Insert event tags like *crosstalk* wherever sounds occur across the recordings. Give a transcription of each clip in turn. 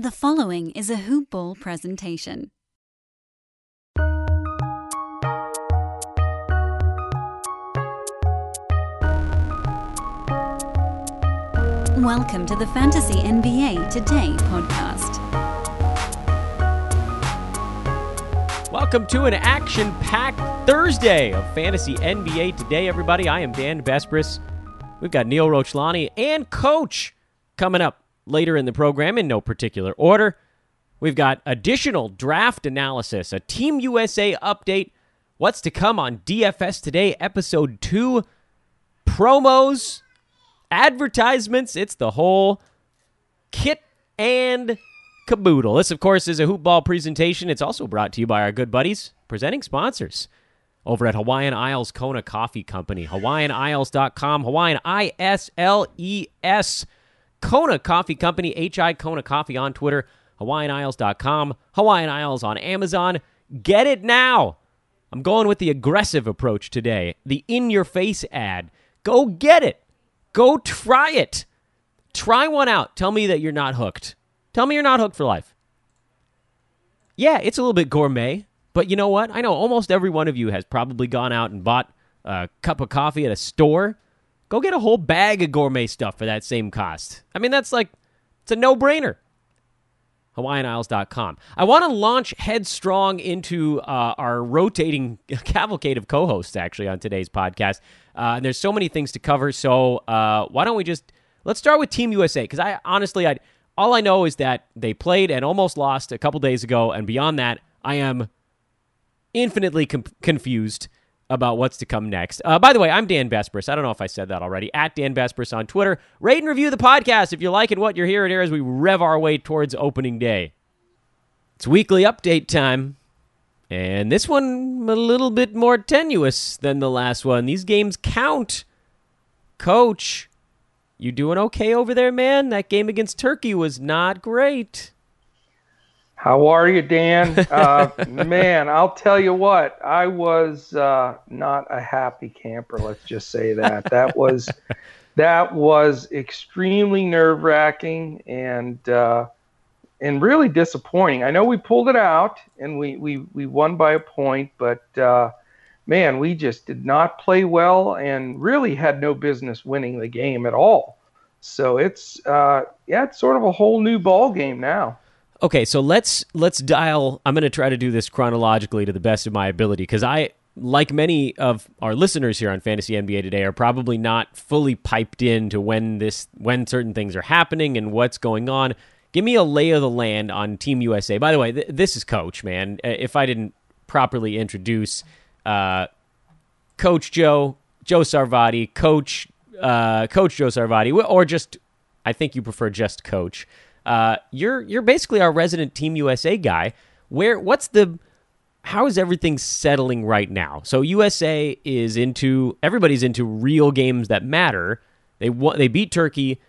The following is a Hoop Ball presentation. Welcome to the Fantasy NBA Today podcast. Welcome to an action packed Thursday of Fantasy NBA Today, everybody. I am Dan Besbris. We've got Neil Rochlani and Coach coming up later in the program in no particular order. We've got additional draft analysis, a Team USA update, what's to come on DFS Today, episode 2, promos, advertisements. It's the whole kit and caboodle. This, of course, is a hoopball presentation. It's also brought to you by our good buddies, presenting sponsors over at Hawaiian Isles Kona Coffee Company. HawaiianIsles.com, Hawaiian I S L E S. Kona Coffee Company, HI Kona Coffee on Twitter, HawaiianIsles.com, Hawaiian Isles on Amazon. Get it now. I'm going with the aggressive approach today, the in your face ad. Go get it. Go try it. Try one out. Tell me that you're not hooked. Tell me you're not hooked for life. Yeah, it's a little bit gourmet, but you know what? I know almost every one of you has probably gone out and bought a cup of coffee at a store Go get a whole bag of gourmet stuff for that same cost. I mean, that's like, it's a no brainer. HawaiianIsles.com. I want to launch headstrong into uh, our rotating *laughs* cavalcade of co hosts, actually, on today's podcast. Uh, and there's so many things to cover. So uh, why don't we just, let's start with Team USA. Because I honestly, I all I know is that they played and almost lost a couple days ago. And beyond that, I am infinitely com- confused about what's to come next. Uh, by the way, I'm Dan Besbris. I don't know if I said that already. At Dan Besbris on Twitter. Rate and review the podcast if you're liking what you're hearing here as we rev our way towards opening day. It's weekly update time. And this one a little bit more tenuous than the last one. These games count. Coach, you doing okay over there, man? That game against Turkey was not great. How are you, Dan? *laughs* Uh, man, I'll tell you what, I was uh, not a happy camper. Let's just say that. That was *laughs* that was extremely nerve wracking and uh, and really disappointing. I know we pulled it out and we we, we won by a point, but uh, man, we just did not play well and really had no business winning the game at all. So it's uh, yeah, it's sort of a whole new ball game now. Okay, so let's let's dial. I'm going to try to do this chronologically to the best of my ability because I, like many of our listeners here on Fantasy NBA today, are probably not fully piped in to when this when certain things are happening and what's going on. Give me a lay of the land on Team USA. By the way, th- this is Coach, man. Uh, if I didn't properly introduce uh, Coach Joe, Joe Sarvati, Coach uh, Coach Joe Sarvati, or just I think you prefer just Coach. Uh, you're you're basically our resident Team USA guy. Where what's the how is everything settling right now? So USA is into everybody's into real games that matter. They they beat Turkey.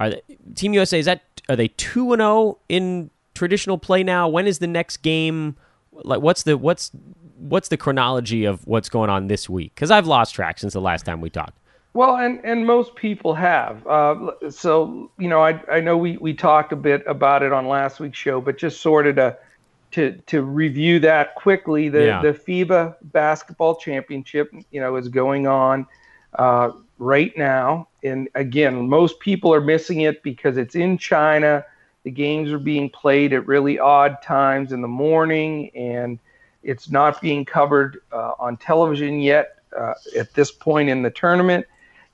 Are they, Team USA is that are they two and zero oh in traditional play now? When is the next game? Like what's the what's what's the chronology of what's going on this week? Because I've lost track since the last time we talked. Well, and, and most people have. Uh, so, you know, I, I know we, we talked a bit about it on last week's show, but just sort of to, to, to review that quickly, the, yeah. the FIBA basketball championship, you know, is going on uh, right now. And again, most people are missing it because it's in China. The games are being played at really odd times in the morning, and it's not being covered uh, on television yet uh, at this point in the tournament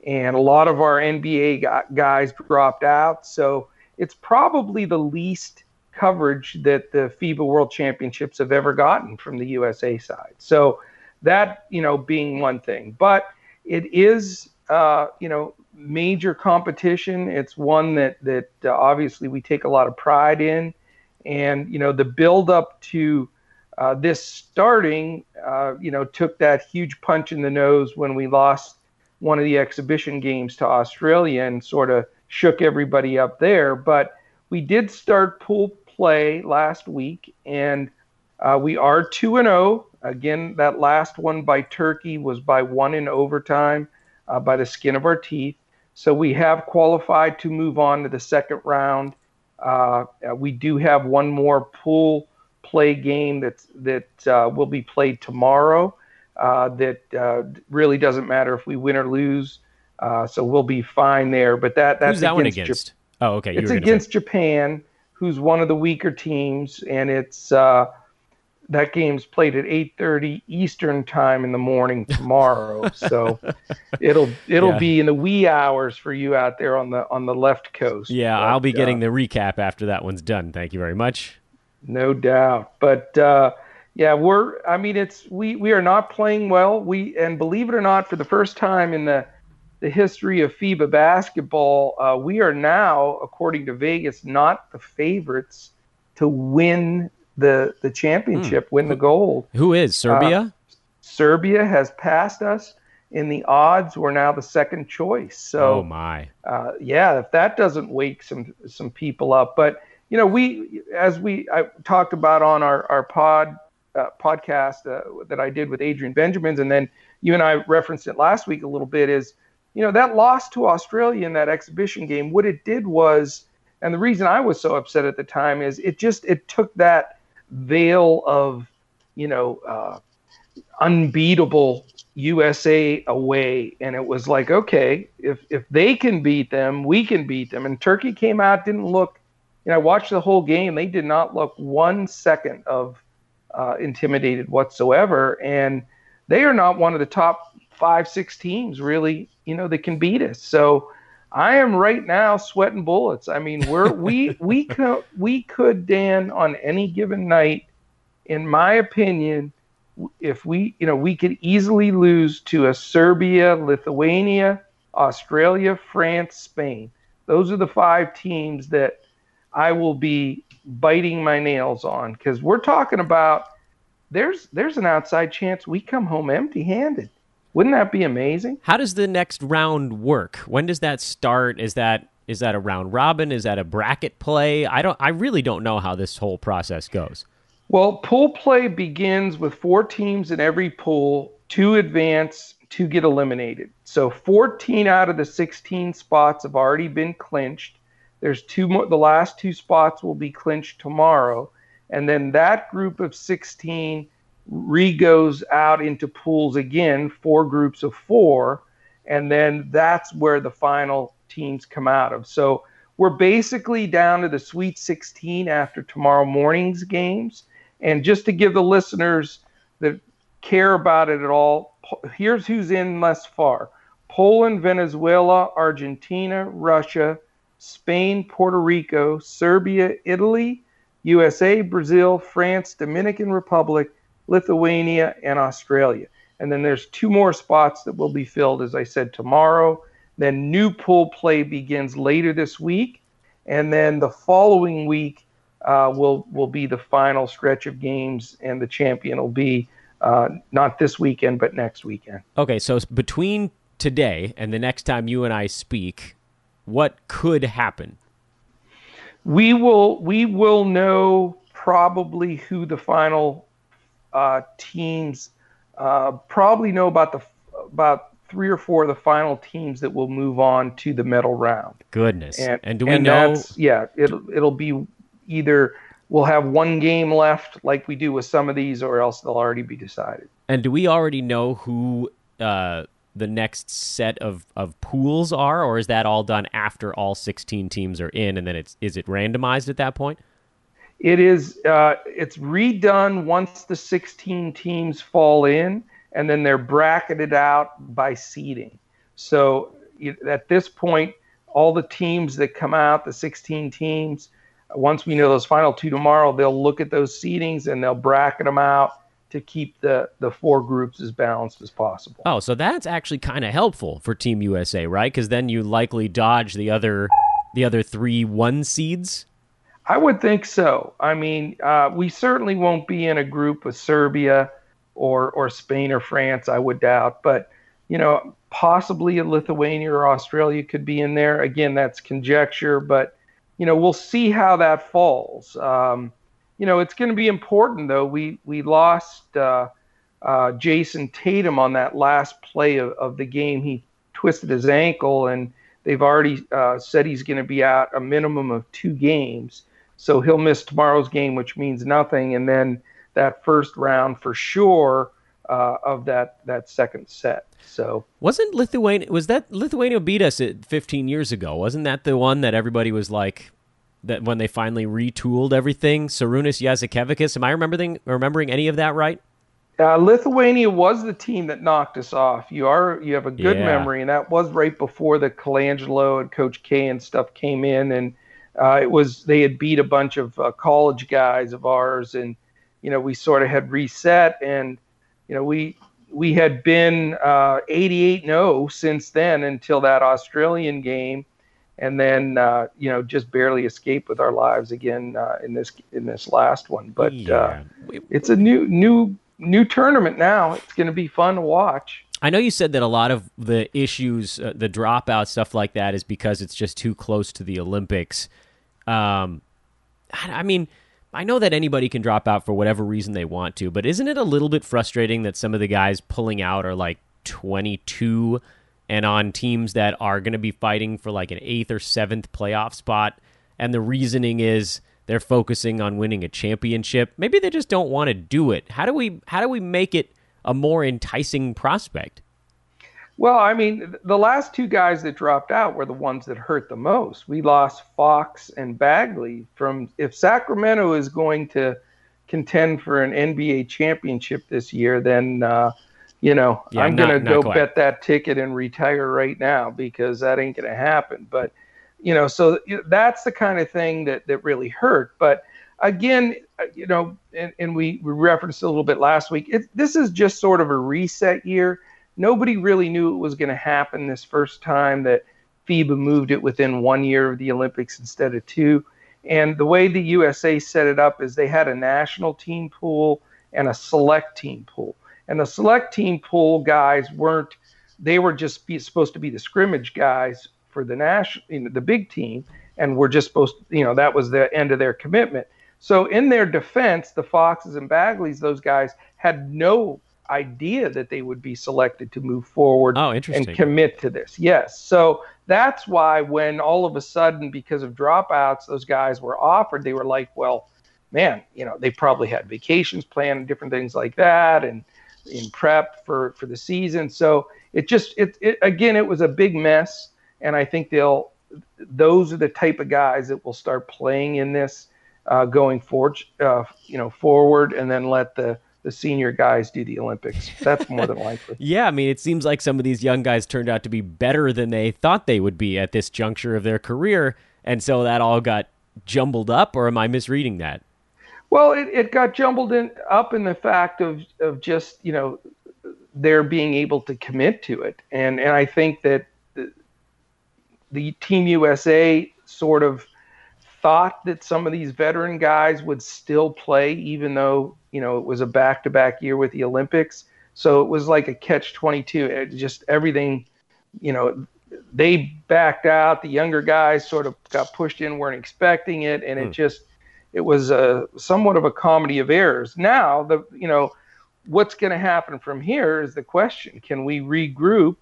and a lot of our NBA guys dropped out. So it's probably the least coverage that the FIBA World Championships have ever gotten from the USA side. So that, you know, being one thing, but it is, uh, you know, major competition. It's one that that uh, obviously we take a lot of pride in, and you know, the build up to uh, this starting, uh, you know, took that huge punch in the nose when we lost one of the exhibition games to Australia and sort of shook everybody up there. But we did start pool play last week, and uh, we are 2 and 0. Again, that last one by Turkey was by one in overtime uh, by the skin of our teeth. So we have qualified to move on to the second round Uh, we do have one more pool play game that's, that uh, will be played tomorrow. Uh, that uh, really doesn't matter if we win or lose. Uh, so we'll be fine there. But that that's that one against? oh, okay. You it's against. Japan, who's one of the weaker teams, and it's uh, that game's played at 8:30 Eastern time in the morning tomorrow. *laughs* so it'll it'll yeah. be in the wee hours for you out there on the on the left coast. Yeah, but, I'll be getting uh, the recap after that one's done. Thank you very much. No doubt, but. Uh, yeah, we're. I mean, it's we we are not playing well. We and believe it or not, for the first time in the the history of FIBA basketball, uh, we are now, according to Vegas, not the favorites to win the the championship, mm. win the gold. Who is Serbia? Uh, Serbia has passed us in the odds. We're now the second choice. So, oh my, uh, yeah, if that doesn't wake some some people up, but you know, we as we I talked about on our our pod uh, podcast uh, that I did with Adrian Benjamins, and then you and I referenced it last week a little bit. Is you know that loss to Australia in that exhibition game. What it did was, and the reason I was so upset at the time is it just it took that veil of you know uh, unbeatable USA away, and it was like okay, if if they can beat them, we can beat them. And Turkey came out didn't look. You know, I watched the whole game. They did not look one second of uh, intimidated whatsoever. And they are not one of the top five, six teams really, you know, that can beat us. So I am right now sweating bullets. I mean, we're *laughs* we we could we could Dan on any given night, in my opinion, if we you know we could easily lose to a Serbia, Lithuania, Australia, France, Spain. Those are the five teams that I will be biting my nails on because we're talking about there's there's an outside chance we come home empty-handed. Wouldn't that be amazing? How does the next round work? When does that start? Is that is that a round robin? Is that a bracket play? I don't I really don't know how this whole process goes. Well, pool play begins with four teams in every pool, two advance, two get eliminated. So 14 out of the 16 spots have already been clinched. There's two more, the last two spots will be clinched tomorrow. And then that group of 16 re goes out into pools again, four groups of four. And then that's where the final teams come out of. So we're basically down to the Sweet 16 after tomorrow morning's games. And just to give the listeners that care about it at all, here's who's in thus far Poland, Venezuela, Argentina, Russia, Spain, Puerto Rico, Serbia, Italy, USA, Brazil, France, Dominican Republic, Lithuania, and Australia. And then there's two more spots that will be filled, as I said, tomorrow. Then new pool play begins later this week. And then the following week uh, will, will be the final stretch of games, and the champion will be uh, not this weekend, but next weekend. Okay, so between today and the next time you and I speak, what could happen? We will we will know probably who the final uh, teams uh, probably know about the about three or four of the final teams that will move on to the medal round. Goodness, and, and do we and know? Yeah, it'll it'll be either we'll have one game left like we do with some of these, or else they'll already be decided. And do we already know who uh, the next set of, of pools are, or is that all done after all 16 teams are in, and then it's is it randomized at that point? It is. Uh, it's redone once the 16 teams fall in, and then they're bracketed out by seeding. So at this point, all the teams that come out, the 16 teams, once we know those final two tomorrow, they'll look at those seedings and they'll bracket them out to keep the the four groups as balanced as possible. Oh, so that's actually kind of helpful for Team USA, right? Because then you likely dodge the other the other three one seeds. I would think so. I mean, uh, we certainly won't be in a group with Serbia or or Spain or France. I would doubt, but you know, possibly a Lithuania or Australia could be in there. Again, that's conjecture, but you know, we'll see how that falls. Um, you know, it's going to be important though. We we lost uh, uh, Jayson Tatum on that last play of, of the game. He twisted his ankle, and they've already uh, said he's going to be out a minimum of two games. So he'll miss tomorrow's game, which means nothing, and then that first round for sure uh, of that that second set. So wasn't Lithuania was that Lithuania beat us 15 years ago? Wasn't that the one that everybody was like that when they finally retooled everything? Šarūnas Jasikevičius. Am I remembering remembering any of that right? Uh, Lithuania was the team that knocked us off. You are you have a good yeah. memory, and that was right before the Colangelo and Coach K and stuff came in, and uh, it was they had beat a bunch of uh, college guys of ours, and you know we sort of had reset, and you know we we had been uh, 88 0 since then until that Australian game, and then uh, you know just barely escape with our lives again uh, in this in this last one. But uh, it's a new new new tournament now. It's going to be fun to watch. I know you said that a lot of the issues, uh, the dropout stuff like that, is because it's just too close to the Olympics. Um, I mean, I know that anybody can drop out for whatever reason they want to, but isn't it a little bit frustrating that some of the guys pulling out are like 22 and on teams that are going to be fighting for like an eighth or seventh playoff spot? And the reasoning is they're focusing on winning a championship. Maybe they just don't want to do it. How do we how do we make it a more enticing prospect? Well, I mean, the last two guys that dropped out were the ones that hurt the most. We lost Fox and Bagley from if Sacramento is going to contend for an NBA championship this year, then uh, you know yeah, I'm going to go bet that ticket and retire right now because that ain't going to happen. But you know, so that's the kind of thing that that really hurt. But again, uh, you know, and, and we, we referenced a little bit last week. It, this is just sort of a reset year. Nobody really knew it was going to happen this first time that FIBA moved it within one year of the Olympics instead of two. And the way the USA set it up is they had a national team pool and a select team pool. And the select team pool guys weren't, they were just be, supposed to be the scrimmage guys for the national, you know, the big team, and were just supposed, to, you know, that was the end of their commitment. So in their defense, the Foxes and Bagleys, those guys had no idea that they would be selected to move forward oh, and commit to this. Yes. So that's why when all of a sudden, because of dropouts, those guys were offered, they were like, well, man, you know, they probably had vacations planned and different things like that and in prep for, for the season. So it just, it, it again, it was a big mess and I think they'll. Those are the type of guys that will start playing in this uh, going forward, uh, you know, forward, and then let the the senior guys do the Olympics. That's more than likely. *laughs* yeah, I mean, it seems like some of these young guys turned out to be better than they thought they would be at this juncture of their career, and so that all got jumbled up. Or am I misreading that? Well, it, it got jumbled in, up in the fact of of just you know their being able to commit to it, and and I think that the Team USA sort of thought that some of these veteran guys would still play, even though you know it was a back-to-back year with the Olympics. So it was like a catch-22. It just everything, you know, they backed out. The younger guys sort of got pushed in, weren't expecting it, and it hmm. just it was a somewhat of a comedy of errors. Now the you know what's going to happen from here is the question: Can we regroup?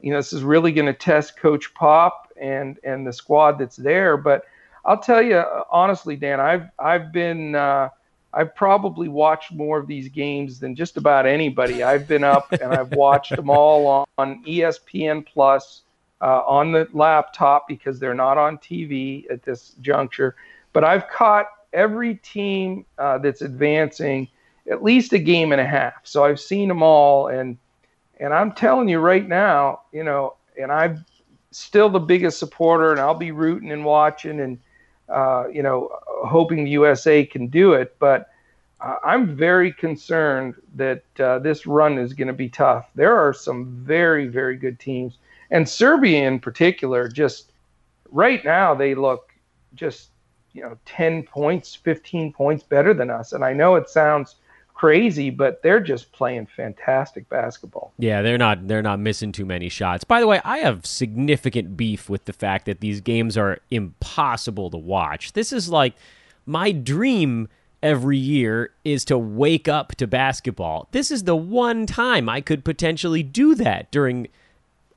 You know, this is really going to test Coach Pop and and the squad that's there. But I'll tell you honestly, Dan, I've I've been uh, I've probably watched more of these games than just about anybody. I've been up *laughs* and I've watched them all on, on ESPN Plus uh, on the laptop because they're not on TV at this juncture. But I've caught every team uh, that's advancing at least a game and a half. So I've seen them all, and and I'm telling you right now, you know, and I'm still the biggest supporter, and I'll be rooting and watching and uh, you know hoping the USA can do it. But uh, I'm very concerned that uh, this run is going to be tough. There are some very very good teams, and Serbia in particular. Just right now, they look just you know 10 points, 15 points better than us. And I know it sounds crazy, but they're just playing fantastic basketball. Yeah, they're not they're not missing too many shots. By the way, I have significant beef with the fact that these games are impossible to watch. This is like my dream every year is to wake up to basketball. This is the one time I could potentially do that during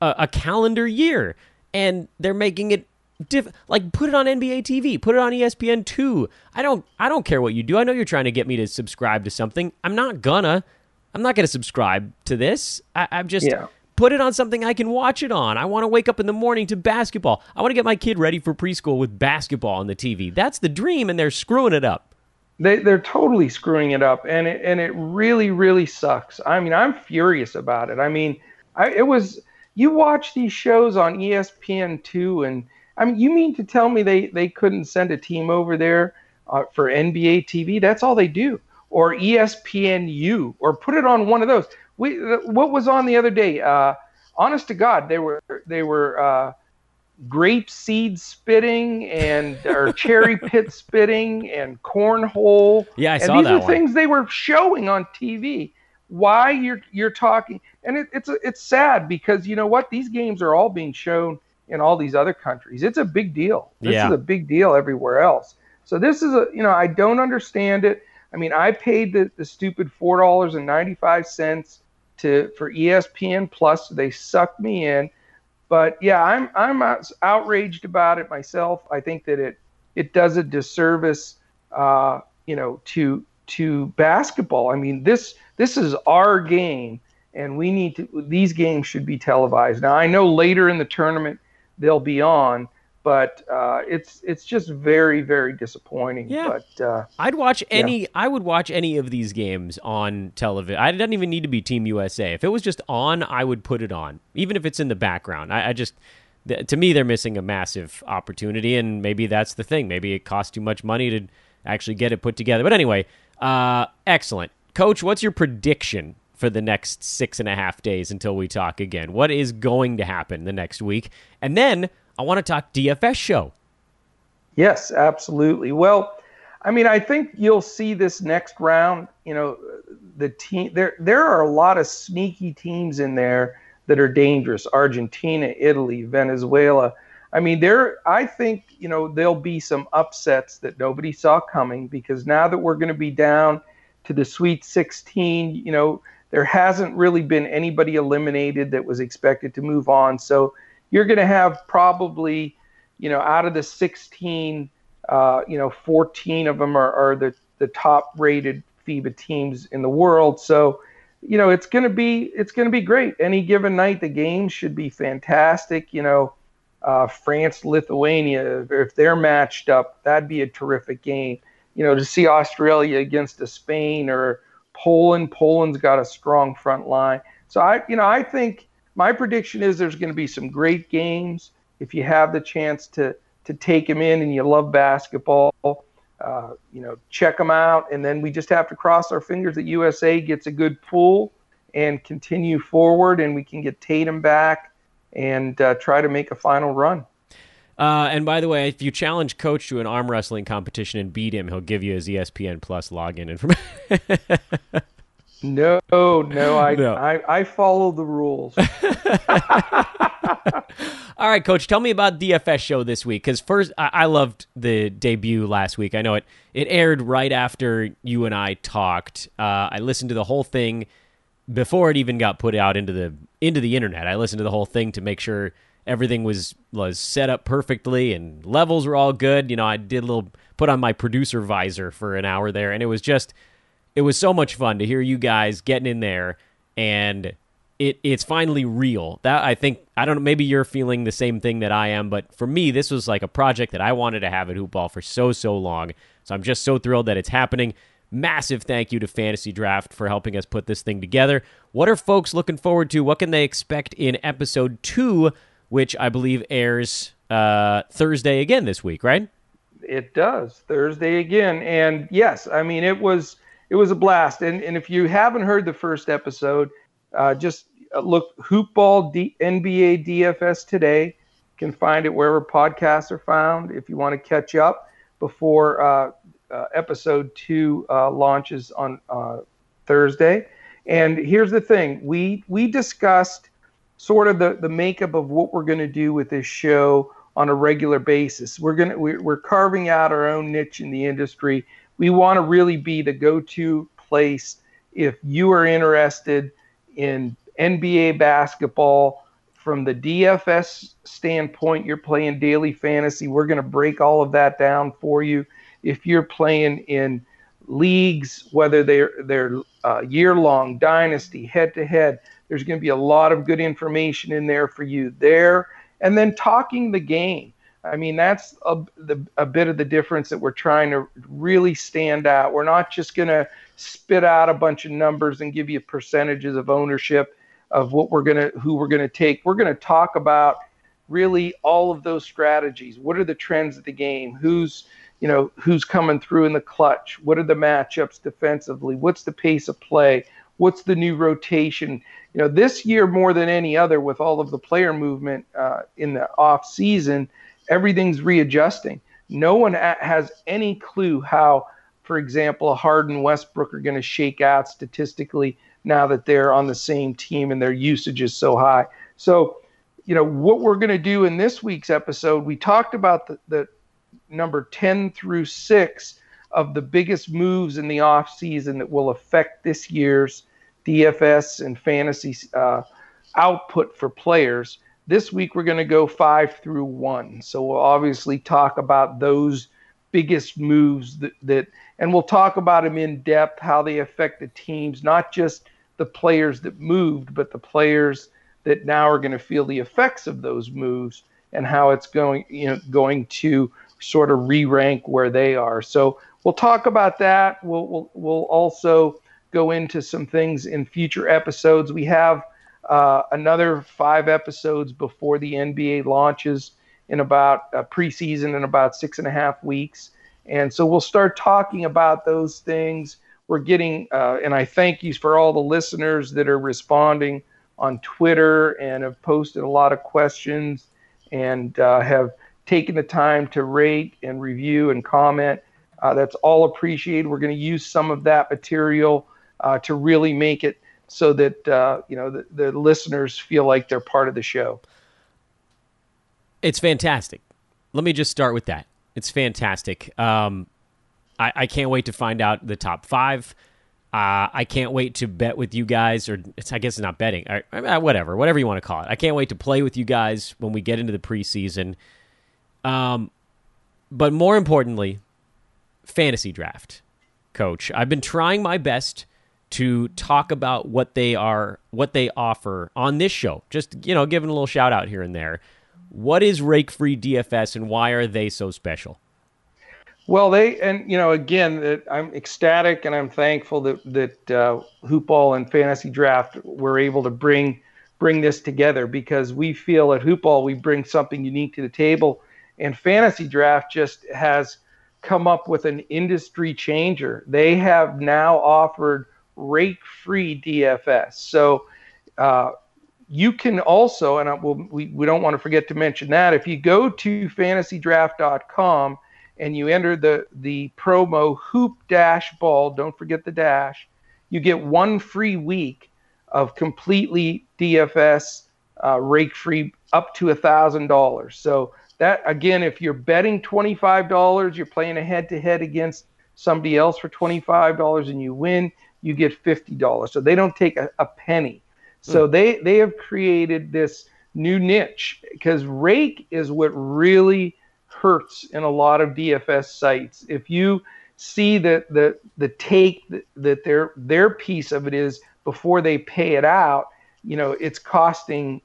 a, a calendar year. and they're making it diff- like put it on NBA TV, put it on ESPN two. I don't I don't care what you do. I know you're trying to get me to subscribe to something. I'm not gonna. I'm not gonna subscribe to this. I, am just yeah. put it on something I can watch it on. I want to wake up in the morning to basketball. I want to get my kid ready for preschool with basketball on the TV. That's the dream, and they're screwing it up. They they're totally screwing it up, and it and it really really sucks. I mean, I'm furious about it. I mean, I, it was you watch these shows on ESPN two and I mean, you mean to tell me they, they couldn't send a team over there uh, for NBA TV? That's all they do. Or ESPNU, or put it on one of those. We, what was on the other day? Uh, honest to God, they were they were uh, grape seed spitting and or *laughs* cherry pit spitting and cornhole. Yeah, I and saw these that are one. things they were showing on TV. Why you're you're talking? And it, it's it's sad because you know what? These games are all being shown in all these other countries. It's a big deal. This yeah. is a big deal everywhere else. So this is a you know I don't understand it. I mean I paid the, the stupid four dollars and ninety five cents to for ESPN Plus. They sucked me in. But yeah, I'm I'm outraged about it myself. I think that it it does a disservice, uh, you know, to to basketball. I mean this this is our game, and we need to. These games should be televised. Now I know later in the tournament they'll be on. But uh, it's it's just very very disappointing. Yeah. But uh, I'd watch any. Yeah. I would watch any of these games on television. I didn't even need to be Team USA. If it was just on, I would put it on, even if it's in the background. I, I just to me they're missing a massive opportunity, and maybe that's the thing. Maybe it costs too much money to actually get it put together. But anyway, uh, excellent, Coach. What's your prediction for the next six and a half days until we talk again? What is going to happen the next week? And then I want to talk DFS show. Yes, absolutely. Well, I mean, I think you'll see this next round. You know, the team there. There are a lot of sneaky teams in there that are dangerous. Argentina, Italy, Venezuela. I mean, there. I think you know there'll be some upsets that nobody saw coming because now that we're going to be down to the Sweet 16, you know, there hasn't really been anybody eliminated that was expected to move on. So you're going to have probably, you know, out of the 16, uh, you know, 14 of them are, are the, the top rated FIBA teams in the world. So, you know, it's going to be it's going to be great. Any given night, the game should be fantastic. You know, uh, France, Lithuania, if they're matched up, that'd be a terrific game. You know, to see Australia against a Spain or Poland. Poland's got a strong front line. So I, you know, I think my prediction is there's going to be some great games. If you have the chance to to take them in and you love basketball, uh, you know, check them out. And then we just have to cross our fingers that USA gets a good pool and continue forward, and we can get Tatum back and uh, try to make a final run. Uh, and by the way, if you challenge Coach to an arm wrestling competition and beat him, he'll give you his ESPN Plus login information. No, no, I, no. I, I follow the rules. *laughs* *laughs* All right, Coach, tell me about DFS show this week because first, I, I, loved the debut last week. I know it it aired right after you and I talked. Uh, I listened to the whole thing before it even got put out into the into the internet. I listened to the whole thing to make sure everything was was set up perfectly and levels were all good. You know, I did a little put on my producer visor for an hour there, and it was just it was so much fun to hear you guys getting in there and it it's finally real. That I think I don't know maybe you're feeling the same thing that I am, but for me this was like a project that I wanted to have at Hoopball for so so long. So I'm just so thrilled that it's happening. Massive thank you to Fantasy Draft for helping us put this thing together. What are folks looking forward to? What can they expect in episode 2, which I believe airs uh, Thursday again this week, right? It does. Thursday again. And yes, I mean it was it was a blast. And and if you haven't heard the first episode, uh, just uh, look Hoopball D- NBA DFS today. You can find it wherever podcasts are found. If you want to catch up before uh, uh, episode two uh, launches on uh, Thursday. And here's the thing: we we discussed sort of the the makeup of what we're going to do with this show on a regular basis. We're gonna we're, we're carving out our own niche in the industry we want to really be the go-to place if you are interested in NBA basketball from the DFS standpoint, you're playing daily fantasy. We're going to break all of that down for you. If you're playing in leagues, whether they're they're uh, year long, dynasty, head to head, there's going to be a lot of good information in there for you there. And then talking the game. I mean, that's a, the, a bit of the difference that we're trying to really stand out. We're not just going to spit out a bunch of numbers and give you percentages of ownership of what we're going to, who we're going to take. We're going to talk about really all of those strategies. What are the trends of the game? Who's, you know, who's coming through in the clutch? What are the matchups defensively? What's the pace of play? What's the new rotation? You know, this year more than any other, with all of the player movement uh, in the off season, everything's readjusting. No one has any clue how, for example, Harden Westbrook are going to shake out statistically now that they're on the same team and their usage is so high. So, you know, what we're going to do in this week's episode, we talked about the, the number 10 through 6 of the biggest moves in the off season that will affect this year's DFS and fantasy uh, output for players. This week we're going to go five through one. So we'll obviously talk about those biggest moves that, that and we'll talk about them in depth, how they affect the teams, not just the players that moved, but the players that now are going to feel the effects of those moves and how it's going, you know, going to sort of re-rank where they are. So we'll talk about that. We'll we'll, we'll also go into some things in future episodes. We have uh, another five episodes before the NBA launches in about uh, preseason in about six and a half weeks. And so we'll start talking about those things. We're getting, uh, and I thank you for all the listeners that are responding on Twitter and have posted a lot of questions and uh, have taken the time to rate and review and comment. Uh, that's all appreciated. We're going to use some of that material uh, to really make it so that uh, you know the, the listeners feel like they're part of the show. It's fantastic. Let me just start with that. It's fantastic. Um, I, I, can't wait to find out the top five. Uh, I can't wait to bet with you guys, or I guess it's not betting, or, whatever, whatever you want to call it. I can't wait to play with you guys when we get into the preseason. Um, but more importantly, fantasy draft, coach. I've been trying my best to talk about what they are, what they offer on this show. Just you know, giving a little shout out here and there. What is Rake Free DFS, and why are they so special? Well, they and you know again, I'm ecstatic and I'm thankful that that uh, Hoopball and Fantasy Draft were able to bring bring this together because we feel at Hoopball we bring something unique to the table, and Fantasy Draft just has come up with an industry changer. They have now offered rake free DFS. So uh, you can also, and I, will we, we don't want to forget to mention that, if you go to fantasydraft.com and you enter the, the promo hoop dash ball, don't forget the dash, you get one free week of completely DFS uh, rake free up to a thousand dollars. So that again, if you're betting twenty five dollars, you're playing a head to head against somebody else for twenty five dollars and you win, you get fifty dollars. So they don't take a, a penny. So hmm. they they have created this new niche because rake is what really hurts in a lot of DFS sites. If you see that the the take that, that their their piece of it is before they pay it out, you know, it's costing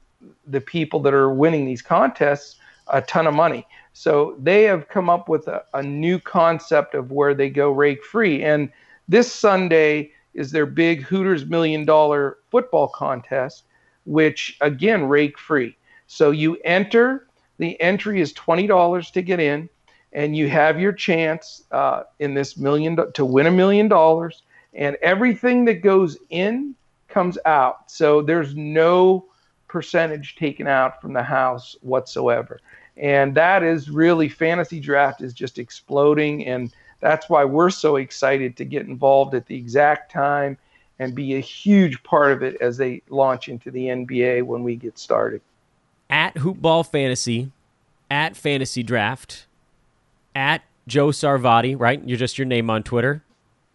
the people that are winning these contests a ton of money. So they have come up with a, a new concept of where they go rake free. And this Sunday, is their big Hooters Million Dollar Football Contest, which again rake free. So you enter. The entry is twenty dollars to get in, and you have your chance uh, in this million to win a million dollars. And everything that goes in comes out. So there's no percentage taken out from the house whatsoever. And that is really fantasy draft is just exploding and that's why we're so excited to get involved at the exact time and be a huge part of it as they launch into the NBA when we get started. At Hoopball Fantasy, at Fantasy Draft, at Joe Sarvati, right? You're just your name on Twitter.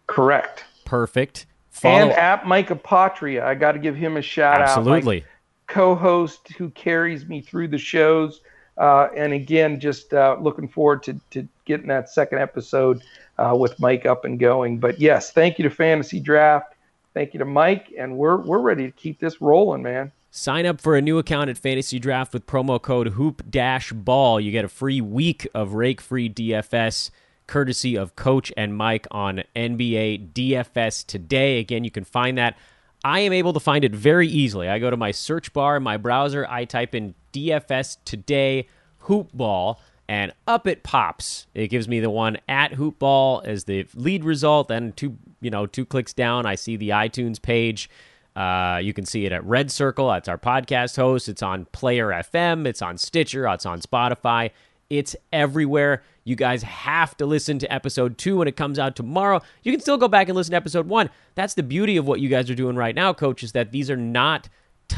Correct. Perfect. Follow- and at Mike Apotria. I got to give him a shout Absolutely. out. Absolutely. co-host who carries me through the shows. Uh, and again, just uh, looking forward to, to getting that second episode uh, with Mike up and going. But yes, thank you to Fantasy Draft. Thank you to Mike, and we're we're ready to keep this rolling, man. Sign up for a new account at Fantasy Draft with promo code Hoop Dash Ball. You get a free week of rake free DFS, courtesy of Coach and Mike on NBA DFS today. Again, you can find that. I am able to find it very easily. I go to my search bar in my browser, I type in DFS today hoop ball and up it pops. It gives me the one at hoopball as the lead result. Then two, you know, two clicks down, I see the iTunes page uh, you can see it at Red Circle. That's our podcast host. It's on Player FM. It's on Stitcher. It's on Spotify. It's everywhere. You guys have to listen to episode two when it comes out tomorrow. You can still go back and listen to episode one. That's the beauty of what you guys are doing right now, coach. Is that these are not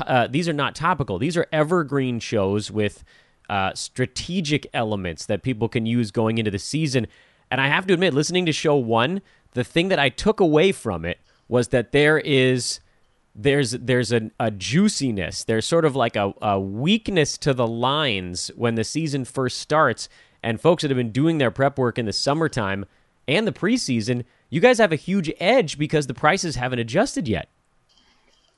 uh, these are not topical. These are evergreen shows with uh, strategic elements that people can use going into the season. And I have to admit, listening to show one, the thing that I took away from it was that there is there's there's a, a juiciness. There's sort of like a, a weakness to the lines when the season first starts. And folks that have been doing their prep work in the summertime and the preseason, you guys have a huge edge because the prices haven't adjusted yet.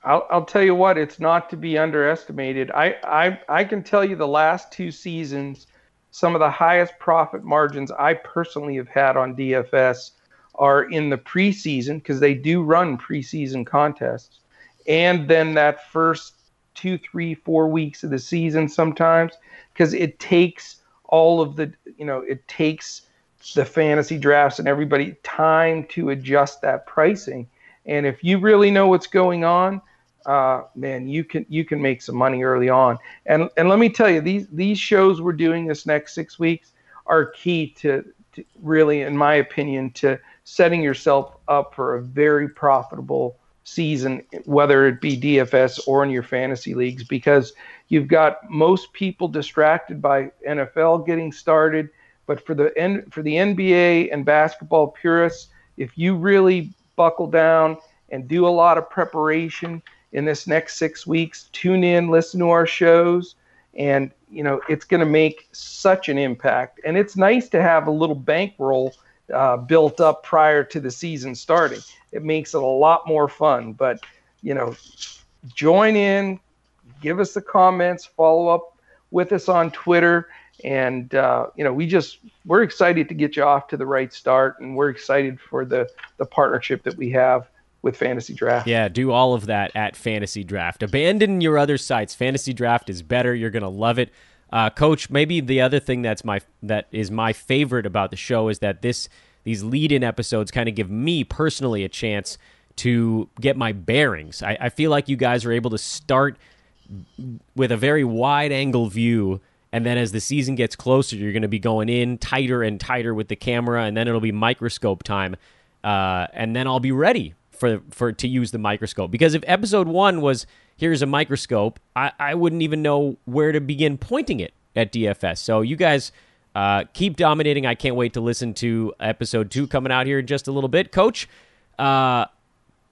I'll, I'll tell you what, it's not to be underestimated. I, I I can tell you the last two seasons, some of the highest profit margins I personally have had on DFS are in the preseason because they do run preseason contests and then that first two, three, four weeks of the season sometimes, because it takes all of the, you know, it takes the fantasy drafts and everybody time to adjust that pricing. And if you really know what's going on, uh, man, you can you can make some money early on. And and let me tell you, these these shows we're doing this next six weeks are key to, to really, in my opinion, to setting yourself up for a very profitable season, whether it be DFS or in your fantasy leagues, because you've got most people distracted by NFL getting started. But for the for the NBA and basketball purists, if you really buckle down and do a lot of preparation in this next six weeks, tune in, listen to our shows, and you know it's going to make such an impact. And it's nice to have a little bankroll uh, built up prior to the season starting. It makes it a lot more fun. But you know, join in, give us the comments, follow up with us on Twitter, and uh, you know, we just we're excited to get you off to the right start, and we're excited for the the partnership that we have with Fantasy Draft. Yeah, do all of that at Fantasy Draft. Abandon your other sites. Fantasy Draft is better. You're gonna love it. Uh, Coach, maybe the other thing that's my that is my favorite about the show is that this these lead-in episodes kind of give me personally a chance to get my bearings. I, I feel like you guys are able to start with a very wide angle view and then as the season gets closer you're going to be going in tighter and tighter with the camera and then it'll be microscope time uh, and then i'll be ready for for to use the microscope because if episode one was here's a microscope, I, I wouldn't even know where to begin pointing it at DFS. So you guys uh, keep dominating. I can't wait to listen to episode two coming out here in just a little bit. Coach, uh,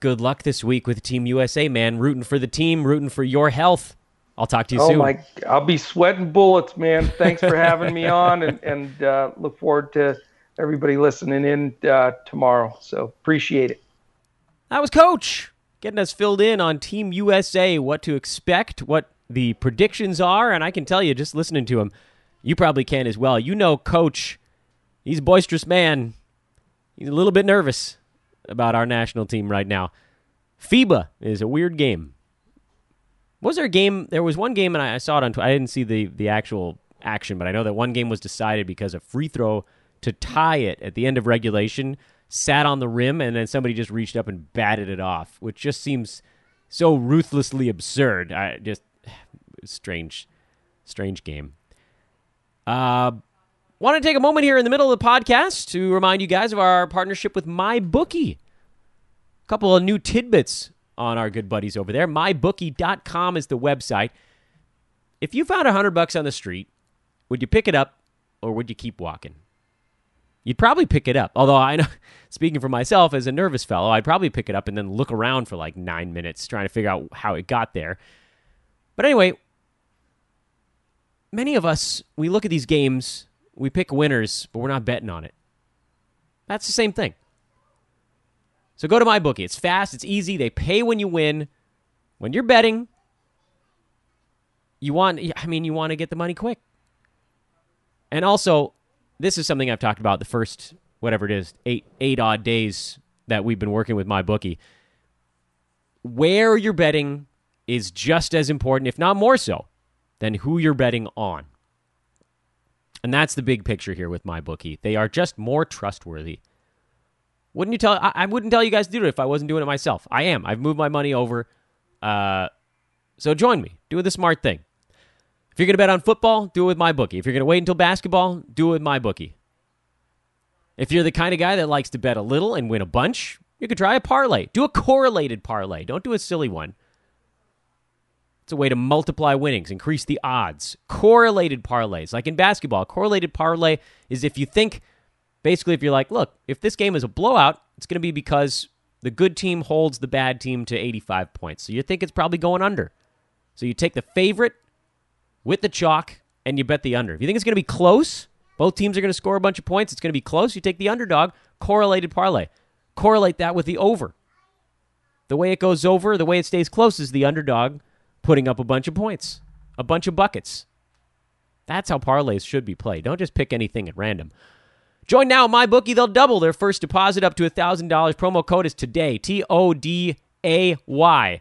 good luck this week with Team USA, man. Rooting for the team, rooting for your health. I'll talk to you oh soon. My, I'll be sweating bullets, man. Thanks for having me *laughs* on, and, and uh, look forward to everybody listening in uh, tomorrow. So appreciate it. That was Coach getting us filled in on Team USA, what to expect, what the predictions are, and I can tell you, just listening to him, you probably can as well. You know, Coach, he's a boisterous man. He's a little bit nervous about our national team right now. FIBA is a weird game. Was there a game? There was one game, and I saw it on. I didn't see the the actual action, but I know that one game was decided because a free throw to tie it at the end of regulation sat on the rim and then somebody just reached up and batted it off, which just seems so ruthlessly absurd. I just *sighs* strange, strange game. Uh, want to take a moment here in the middle of the podcast to remind you guys of our partnership with MyBookie. A couple of new tidbits on our good buddies over there. MyBookie.com is the website. If you found a hundred bucks on the street, would you pick it up or would you keep walking? You'd probably pick it up. Although I know, *laughs* speaking for myself as a nervous fellow, I'd probably pick it up and then look around for like nine minutes trying to figure out how it got there. But anyway, many of us, we look at these games, we pick winners, but we're not betting on it. That's the same thing. So go to my bookie. It's fast, it's easy. They pay when you win. When you're betting, you want I mean you want to get the money quick. And also, this is something I've talked about the first whatever it is, 8 8 odd days that we've been working with my bookie. Where you're betting is just as important, if not more so, than who you're betting on. And that's the big picture here with my bookie. They are just more trustworthy. Wouldn't you tell? I, I, wouldn't tell you guys to do it if I wasn't doing it myself. I am. I've moved my money over. Uh, so join me. Do the smart thing. If you're going to bet on football, do it with my bookie. If you're going to wait until basketball, do it with my bookie. If you're the kind of guy that likes to bet a little and win a bunch, you could try a parlay. Do a correlated parlay. Don't do a silly one. It's a way to multiply winnings, increase the odds. Correlated parlays, like in basketball, correlated parlay is if you think, basically, if you're like, look, if this game is a blowout, it's going to be because the good team holds the bad team to 85 points. So you think it's probably going under. So you take the favorite with the chalk and you bet the under. If you think it's going to be close, both teams are going to score a bunch of points, it's going to be close, you take the underdog, correlated parlay. Correlate that with the over. The way it goes over, the way it stays close is the underdog putting up a bunch of points, a bunch of buckets. That's how parlays should be played. Don't just pick anything at random. Join now my bookie. They'll double their first deposit up to $1,000. Promo code is today. T O D A Y.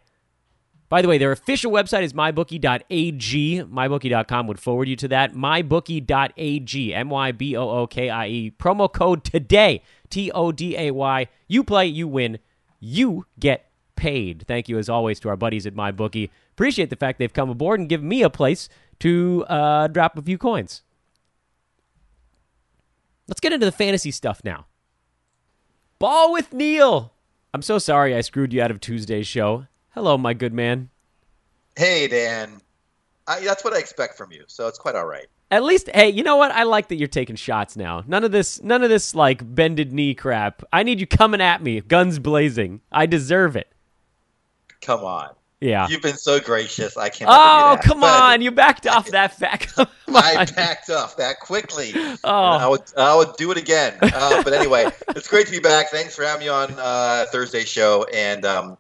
By the way, their official website is mybookie.ag. Mybookie.com would forward you to that. Mybookie.ag. M Y B O O K I E. Promo code today. T O D A Y. You play, you win, you get paid. Thank you, as always, to our buddies at MyBookie. Appreciate the fact they've come aboard and given me a place to uh, drop a few coins. Let's get into the fantasy stuff now. Ball with Neil. I'm so sorry I screwed you out of Tuesday's show. Hello, my good man. Hey, Dan. I, that's what I expect from you, so it's quite all right. At least, hey, you know what? I like that you're taking shots now. None of this, none of this like bended knee crap. I need you coming at me, guns blazing. I deserve it. Come on. Yeah. You've been so gracious. I can't. Oh, come on! You backed off that fact. *laughs* I backed off that quickly. *laughs* Oh, I would, I would do it again. Uh, but anyway, *laughs* it's great to be back. Thanks for having me on uh, Thursday show, and um,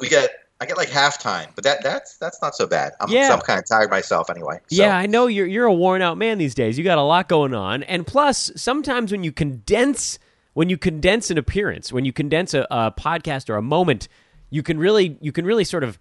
we get I get like halftime, but that that's that's not so bad. I'm, yeah. I'm kind of tired myself anyway. So. Yeah, I know you're you're a worn out man these days. You got a lot going on, and plus, sometimes when you condense when you condense an appearance, when you condense a, a podcast or a moment, you can really you can really sort of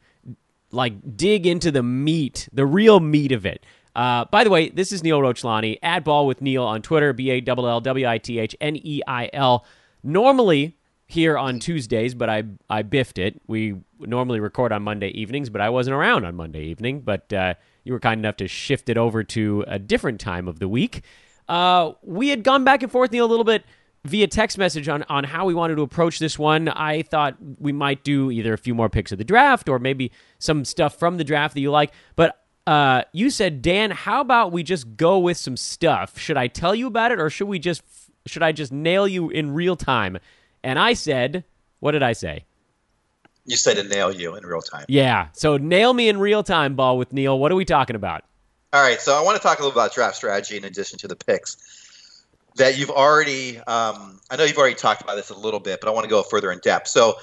like dig into the meat, the real meat of it. Uh, by the way, this is Neil Rochlani. Add ball with Neil on Twitter, B A L L W I T H N E I L. Normally here on Tuesdays, but I I biffed it. We normally record on Monday evenings, but I wasn't around on Monday evening. But uh, you were kind enough to shift it over to a different time of the week. Uh, we had gone back and forth Neil, a little bit via text message on, on how we wanted to approach this one. I thought we might do either a few more picks of the draft or maybe some stuff from the draft that you like. But uh, you said, Dan, how about we just go with some stuff? Should I tell you about it or should we just should I just nail you in real time? And I said, what did I say? You said to nail you in real time. Yeah. So nail me in real time, ball with Neil. What are we talking about? All right. So I want to talk a little about draft strategy in addition to the picks that you've already. Um, I know you've already talked about this a little bit, but I want to go further in depth. So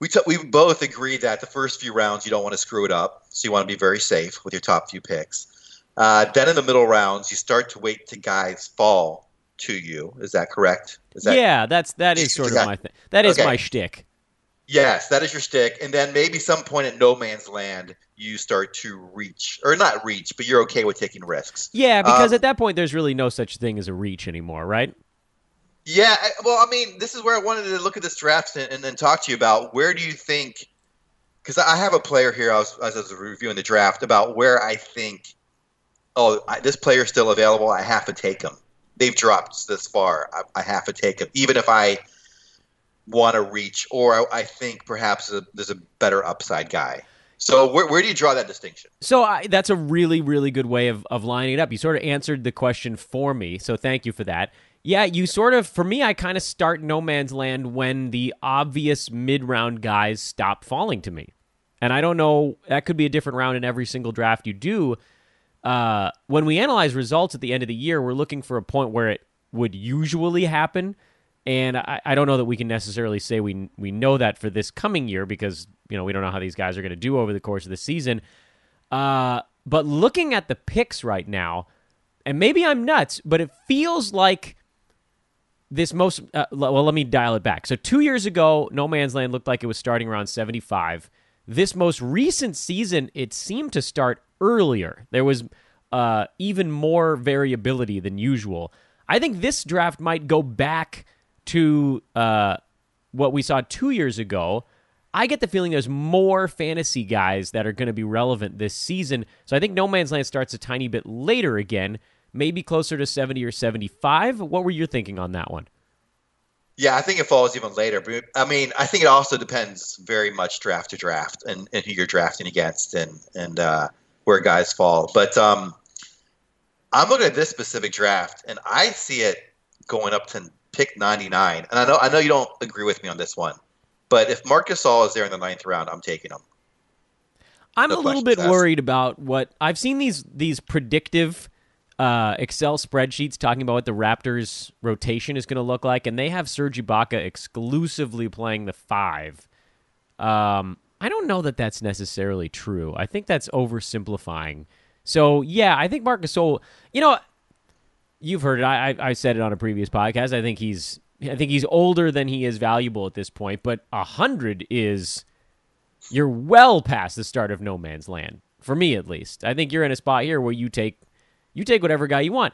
we t- we both agree that the first few rounds you don't want to screw it up, so you want to be very safe with your top few picks. Uh, then in the middle rounds, you start to wait to guys fall to you. Is that correct? Is that, yeah, that's that is sort of my thing. That is okay. my shtick. Yes, that is your stick. And then maybe some point at no man's land, you start to reach, or not reach, but you're okay with taking risks. Yeah, because um, at that point, there's really no such thing as a reach anymore, right? Yeah, well, I mean, this is where I wanted to look at this draft and, and then talk to you about where do you think, because I have a player here, I was, as I was reviewing the draft, about where I think, oh, I, this player is still available, I have to take him. They've dropped this far, I, I have to take him, even if I – want to reach, or I think perhaps there's a better upside guy. So where, where do you draw that distinction? So I, that's a really really good way of of lining it up. You sort of answered the question for me, so thank you for that. Yeah, you sort of for me I kind of start no man's land when the obvious mid-round guys stop falling to me. And I don't know, that could be a different round in every single draft you do. Uh, when we analyze results at the end of the year, we're looking for a point where it would usually happen. And I, I don't know that we can necessarily say we we know that for this coming year because you know we don't know how these guys are going to do over the course of the season. Uh, but looking at the picks right now, and maybe I'm nuts, but it feels like this most. Uh, well, let me dial it back. So two years ago, No Man's Land looked like it was starting around 75. This most recent season, it seemed to start earlier. There was uh, even more variability than usual. I think this draft might go back to uh, what we saw two years ago. I get the feeling there's more fantasy guys that are going to be relevant this season. So I think No Man's Land starts a tiny bit later again, maybe closer to 70 or 75. What were you thinking on that one? Yeah, I think it falls even later. But I mean, I think it also depends very much draft to draft and, and who you're drafting against and and uh, where guys fall. But um, I'm looking at this specific draft, and I see it going up to pick 99. And I know I know you don't agree with me on this one, but if Marc Gasol is there in the ninth round, I'm taking him. I'm no a little bit asked. worried about what I've seen these these predictive uh, Excel spreadsheets talking about what the Raptors' rotation is going to look like, and they have Serge Ibaka exclusively playing the five. Um, I don't know that that's necessarily true. I think that's oversimplifying. So yeah, I think Marc Gasol. You know, you've heard it. I, I, I said it on a previous podcast. I think he's I think he's older than he is valuable at this point. But a hundred is you're well past the start of no man's land for me at least. I think you're in a spot here where you take you take whatever guy you want.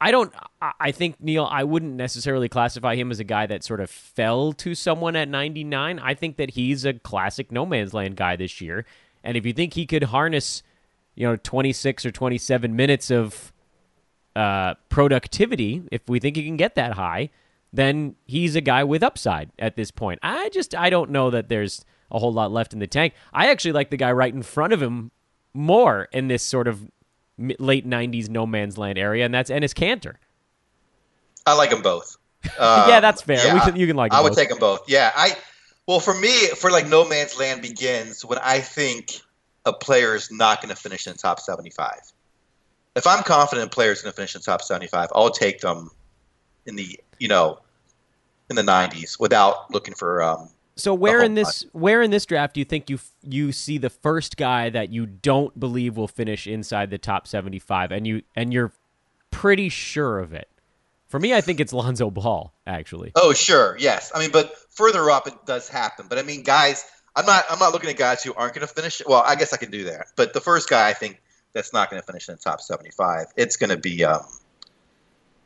I don't. I think Neil. I wouldn't necessarily classify him as a guy that sort of fell to someone at 99. I think that he's a classic no man's land guy this year. And if you think he could harness, you know, 26 or 27 minutes of uh, productivity, if we think he can get that high, then he's a guy with upside at this point. I just I don't know that there's a whole lot left in the tank. I actually like the guy right in front of him more in this sort of late '90s no man's land area, and that's Enes Kanter. I like them both. Um, *laughs* yeah, that's fair. Yeah, can, you can like. I both. would take them both. Yeah, I. Well, for me, for like no man's land begins when I think a player is not going to finish in the top 75 if I'm confident a player going to finish in top 75, I'll take them in the you know in the 90s without looking for. Um, so where in this where in this draft do you think you you see the first guy that you don't believe will finish inside the top 75, and you and you're pretty sure of it? For me, I think it's Lonzo Ball. Actually. Oh sure, yes. I mean, but further up it does happen. But I mean, guys, I'm not I'm not looking at guys who aren't going to finish. Well, I guess I can do that. But the first guy I think that's not going to finish in the top 75. It's going to be, um,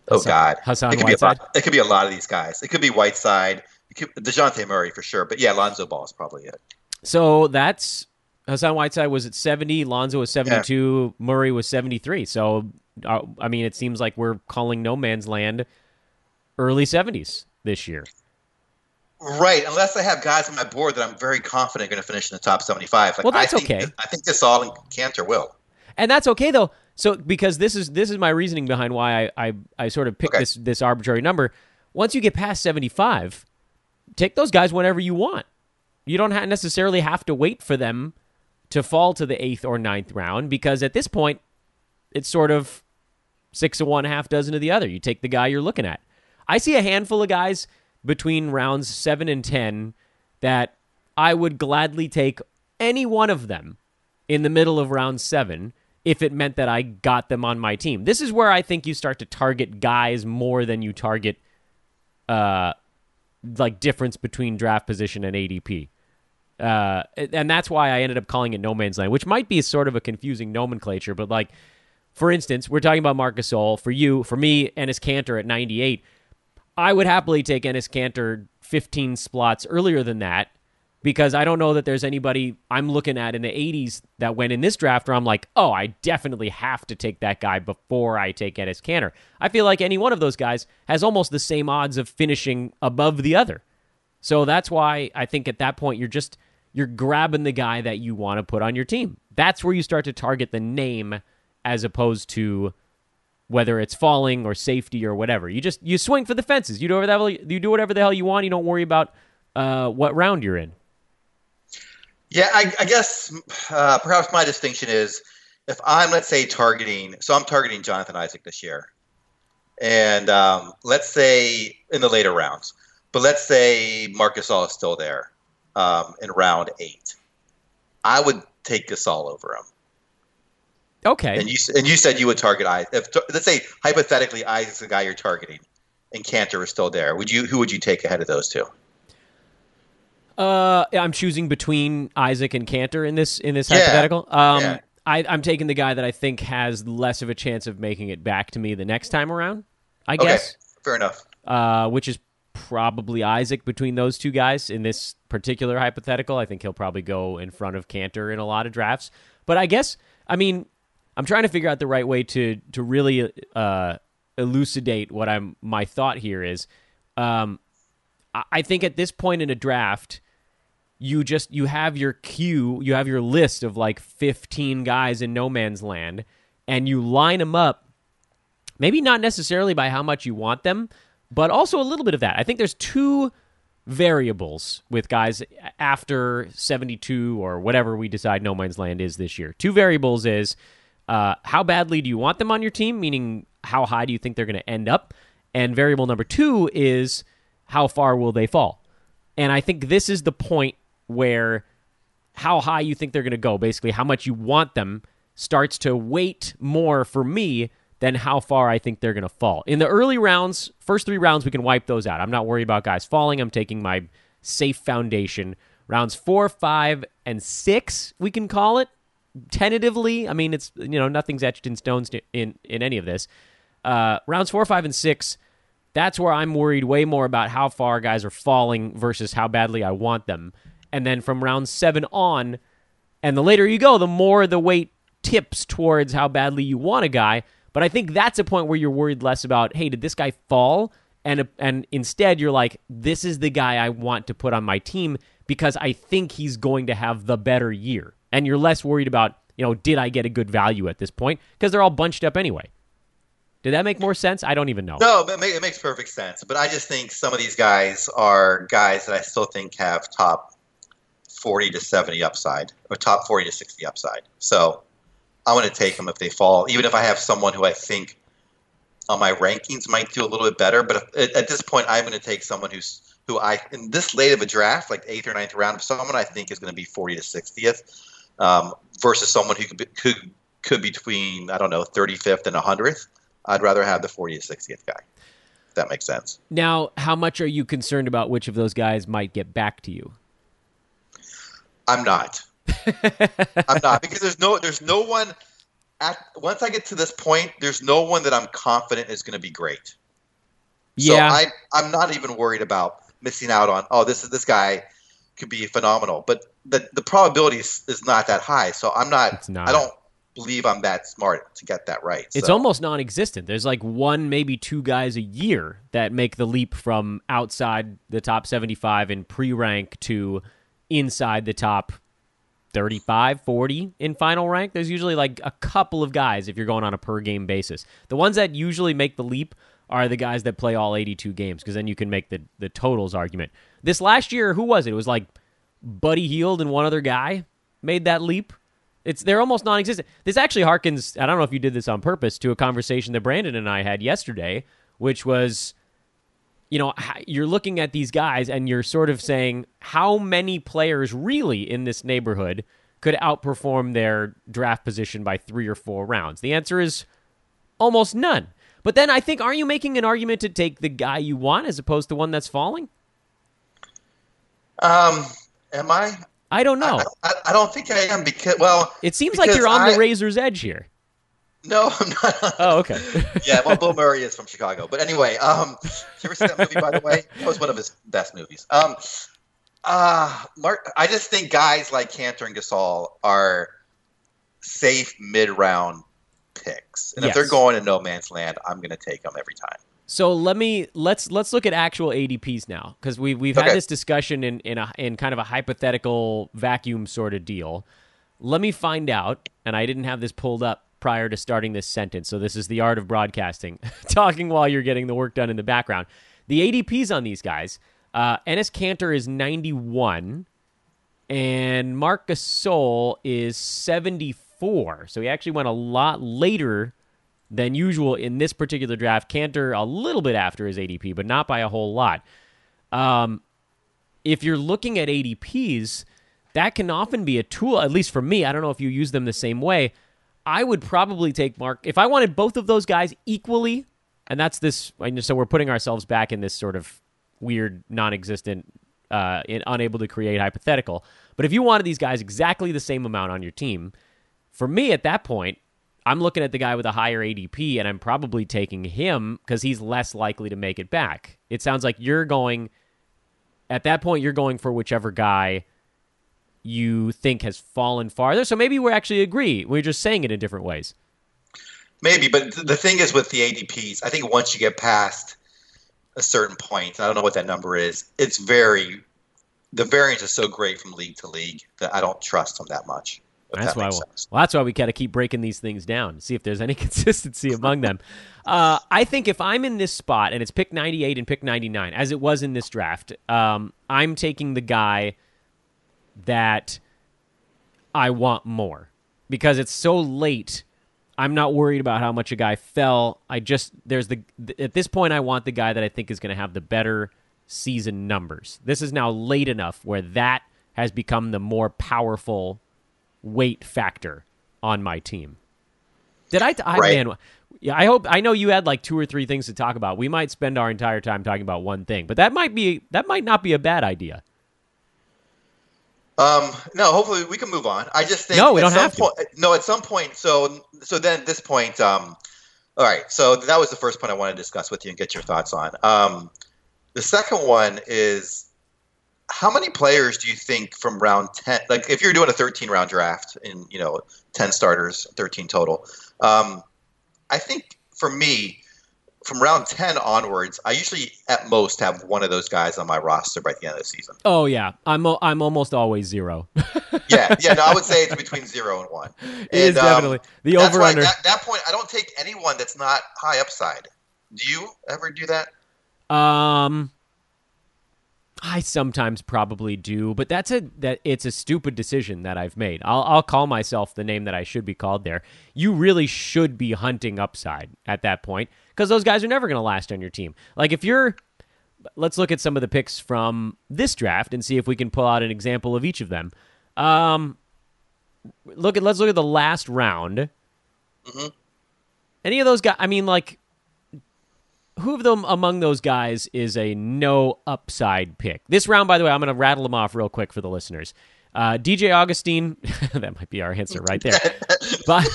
oh God, Hassan it could Whiteside. Be lot, it could be a lot of these guys. It could be Whiteside, it could, Dejounte Murray for sure. But yeah, Lonzo Ball is probably it. So that's Hassan Whiteside was at 70, Lonzo was 72, yeah. Murray was 73. So, uh, I mean, it seems like we're calling no man's land early 70s this year. Right, unless I have guys on my board that I'm very confident are going to finish in the top 75. Like, well, that's I think, okay. I think Gasol and Kanter will and that's okay though. So because this is this is my reasoning behind why I I, I sort of picked okay. this this arbitrary number. Once you get past seventy five, take those guys whenever you want. You don't ha- necessarily have to wait for them to fall to the eighth or ninth round because at this point, it's sort of six of one, half dozen of the other. You take the guy you're looking at. I see a handful of guys between rounds seven and ten that I would gladly take any one of them in the middle of round seven if it meant that I got them on my team. This is where I think you start to target guys more than you target uh like difference between draft position and ADP. Uh, and that's why I ended up calling it no man's land, which might be sort of a confusing nomenclature, but like for instance, we're talking about Marc Gasol. For you, for me, Enes Kanter at 98, I would happily take Enes Kanter 15 slots earlier than that because I don't know that there's anybody I'm looking at in the 80s that went in this draft where I'm like, oh, I definitely have to take that guy before I take Enes Kanter. I feel like any one of those guys has almost the same odds of finishing above the other. So that's why I think at that point you're just you're grabbing the guy that you want to put on your team. That's where you start to target the name as opposed to whether it's falling or safety or whatever. You just you swing for the fences. You do whatever you do whatever the hell you want. You don't worry about uh, what round you're in. Yeah, I, I guess uh, perhaps my distinction is if I'm, let's say, targeting, so I'm targeting Jonathan Isaac this year, and um, let's say in the later rounds, but let's say Marc Gasol is still there um, in round eight, I would take Gasol over him. Okay. And you and you said you would target I. If let's say hypothetically Isaac's the guy you're targeting, and Kanter is still there, would you? Who would you take ahead of those two? Uh, I'm choosing between Isaac and Kanter in this in this yeah. hypothetical. Um, yeah. I, I'm taking the guy that I think has less of a chance of making it back to me the next time around. I guess. Okay. Fair enough. Uh, which is probably Isaac between those two guys in this particular hypothetical. I think he'll probably go in front of Kanter in a lot of drafts. But I guess, I mean, I'm trying to figure out the right way to to really uh, elucidate what I'm my thought here is. Um, I think at this point in a draft, you just you have your queue, you have your list of like 15 guys in no man's land, and you line them up. Maybe not necessarily by how much you want them, but also a little bit of that. I think there's two variables with guys after 72 or whatever we decide no man's land is this year. Two variables is uh, how badly do you want them on your team, meaning how high do you think they're going to end up, and variable number two is how far will they fall. And I think this is the point where how high you think they're going to go, basically how much you want them, starts to weight more for me than how far I think they're going to fall. In the early rounds, first three rounds, we can wipe those out. I'm not worried about guys falling. I'm taking my safe foundation. Rounds four, five, and six, we can call it tentatively. I mean, it's you know nothing's etched in stones in in any of this. Uh, rounds four, five, and six. That's where I'm worried way more about how far guys are falling versus how badly I want them. And then from round seven on, and the later you go, the more the weight tips towards how badly you want a guy. But I think that's a point where you're worried less about, hey, did this guy fall? And and instead you're like, this is the guy I want to put on my team because I think he's going to have the better year. And you're less worried about, you know, did I get a good value at this point? Because they're all bunched up anyway. Did that make more sense? I don't even know. No, it makes perfect sense. But I just think some of these guys are guys that I still think have top 40 to 70 upside or top 40 to 60 upside. So I'm going to take them if they fall, even if I have someone who I think on my rankings might do a little bit better. But if, at this point, I'm going to take someone who's who I in this late of a draft, like eighth or ninth round, someone I think is going to be 40 to 60th, um, versus someone who could be, who could between I don't know 35th and 100th. I'd rather have the 40 to 60th guy. That makes sense. Now, how much are you concerned about which of those guys might get back to you? I'm not. I'm not because there's no there's no one at once I get to this point, there's no one that I'm confident is going to be great. Yeah. So I I'm not even worried about missing out on oh this is this guy could be phenomenal, but the the probability is, is not that high. So I'm not, not. I don't believe I'm that smart to get that right. It's so. almost non-existent. There's like one, maybe two guys a year that make the leap from outside the top 75 in pre-rank to inside the top 35, 40 in final rank. There's usually like a couple of guys if you're going on a per game basis. The ones that usually make the leap are the guys that play all 82 games because then you can make the, the totals argument. This last year, who was it? It was like Buddy Hield and one other guy made that leap. It's they're almost non-existent. This actually harkens. I don't know if you did this on purpose to a conversation that Brandon and I had yesterday, which was you know, you're looking at these guys and you're sort of saying how many players really in this neighborhood could outperform their draft position by three or four rounds? The answer is almost none. But then I think, are you making an argument to take the guy you want as opposed to one that's falling? Um, am I? I don't know. I, I, I don't think I am because well, it seems like you're on I, the razor's edge here. No, *laughs* I'm not. Oh, okay. *laughs* yeah, well, Bill Murray is from Chicago, but anyway, um, you ever see that movie? By the way, that was one of his best movies. Um, uh, Mark, I just think guys like Kanter and Gasol are safe mid-round picks, and yes. if they're going to no man's land, I'm going to take them every time. So let me let's let's look at actual ADPs now because we've we've okay. had this discussion in in a in kind of a hypothetical vacuum sort of deal. Let me find out, and I didn't have this pulled up prior to starting this sentence. So this is the art of broadcasting, *laughs* talking while you're getting the work done in the background. The ADPs on these guys, uh, Enes Kanter is 91. and Marc Gasol is 74. So he actually went a lot later than usual in this particular draft. Kanter a little bit after his ADP, but not by a whole lot. Um, if you're looking at ADPs, that can often be a tool, at least for me. I don't know if you use them the same way. I would probably take Mark if I wanted both of those guys equally, and that's this. So we're putting ourselves back in this sort of weird, non-existent, uh, in, unable to create hypothetical. But if you wanted these guys exactly the same amount on your team, for me at that point, I'm looking at the guy with a higher ADP, and I'm probably taking him because he's less likely to make it back. It sounds like you're going at that point. You're going for whichever guy you think has fallen farther. So maybe we actually agree. We're just saying it in different ways. Maybe, but the thing is with the ADPs, I think once you get past a certain point, I don't know what that number is. It's very the variance is so great from league to league that I don't trust them that much. That's that why. Well, well, that's why we got to keep breaking these things down, see if there's any *laughs* consistency among them. Uh, I think if I'm in this spot and it's pick 98 and pick 99, as it was in this draft, um, I'm taking the guy that I want more because it's so late. I'm not worried about how much a guy fell. I just there's the at this point I want the guy that I think is going to have the better season numbers. This is now late enough where that has become the more powerful weight factor on my team. Did I? I right. man, yeah. I hope I know you had like two or three things to talk about. We might spend our entire time talking about one thing, but that might be that might not be a bad idea. Um, no, hopefully we can move on. I just think no, we don't have point, to. No, at some point. So, so then at this point, um, all right. So that was the first point I wanted to discuss with you and get your thoughts on. Um, the second one is how many players do you think from round ten? Like, if you're doing a 13 round draft in you know 10 starters, 13 total. Um, I think for me, from round 10 onwards, I usually at most have one of those guys on my roster by the end of the season. Oh yeah, I'm I'm almost always zero. *laughs* yeah, yeah, no, I would say it's between 0 and 1. *laughs* It and, is definitely. Um, the over under. At that point, I don't take anyone that's not high upside. Do you ever do that? Um I sometimes probably do, but that's a that it's a stupid decision that I've made. I'll I'll call myself the name that I should be called there. You really should be hunting upside at that point because those guys are never going to last on your team. Like if you're let's look at some of the picks from this draft and see if we can pull out an example of each of them. Um look at let's look at the last round. Mm-hmm. Any of those guys I mean like who of them among those guys is a no upside pick? This round, by the way, I'm going to rattle them off real quick for the listeners. Uh, DJ Augustin, *laughs* that might be our answer right there. *laughs* but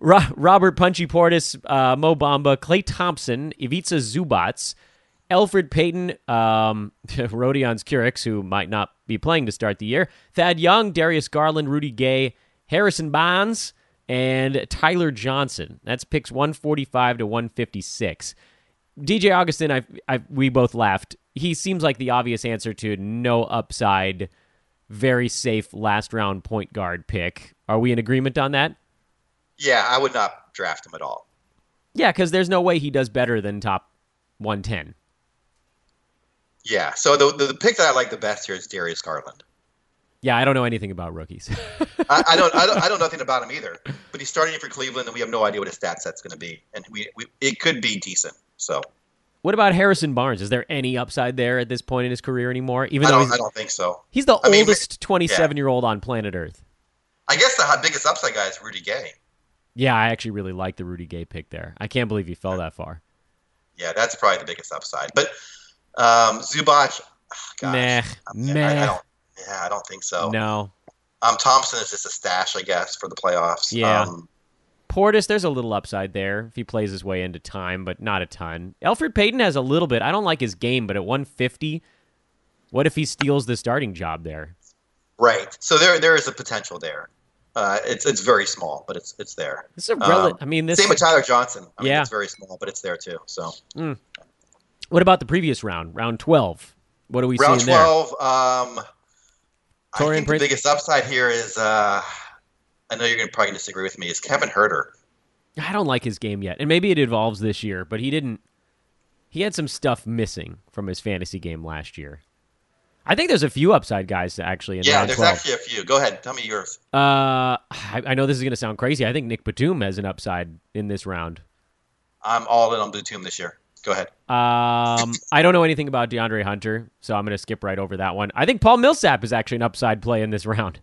Ro- Robert Punchy Portis, uh, Mo Bamba, Klay Thompson, Ivica Zubac, Elfrid Payton, um, *laughs* Rodions Kurucs, who might not be playing to start the year, Thad Young, Darius Garland, Rudy Gay, Harrison Barnes, and Tyler Johnson. That's picks 145 to 156. DJ Augustin, I, I, we both laughed. He seems like the obvious answer to no upside, very safe last round point guard pick. Are we in agreement on that? Yeah, I would not draft him at all. Yeah, because there's no way he does better than top 110. Yeah, so the, the, the pick that I like the best here is Darius Garland. Yeah, I don't know anything about rookies. *laughs* I, I, don't, I don't. I know *laughs* nothing about him either. But he's starting for Cleveland, and we have no idea what his stat set's going to be, and we, we it could be decent. So, what about Harrison Barnes? Is there any upside there at this point in his career anymore? Even I though don't, I don't think so. He's the I oldest 27 year old on planet Earth. I guess the biggest upside guy is Rudy Gay. Yeah, I actually really like the Rudy Gay pick there. I can't believe he fell that far. Yeah, that's probably the biggest upside. But um, Zubac, oh, gosh, meh, meh. I, I, don't. Yeah, I don't think so. No. Um, Thompson is just a stash, I guess, for the playoffs. Yeah. Um, Portis, there's a little upside there if he plays his way into time, but not a ton. Elfrid Payton has a little bit. I don't like his game, but at 150, what if he steals the starting job there? Right. So there there is a potential there. Uh, it's it's very small, but it's it's there. It's a rel- um, I mean, this same with Tyler Johnson. I yeah, mean, it's very small, but it's there too. So, mm. what about the previous round, round twelve? What are we round seeing twelve? there? Um, I think Prince? the biggest upside here is uh, I know you're going to probably disagree with me. Is Kevin Huerter? I don't like his game yet, and maybe it evolves this year, but he didn't. He had some stuff missing from his fantasy game last year. I think there's a few upside guys actually. In yeah, there's 12. actually a few. Go ahead, tell me yours. Uh, I, I know this is going to sound crazy. I think Nick Batum has an upside in this round. I'm all in on Batum this year. Go ahead. Um, I don't know anything about DeAndre Hunter, so I'm going to skip right over that one. I think Paul Millsap is actually an upside play in this round.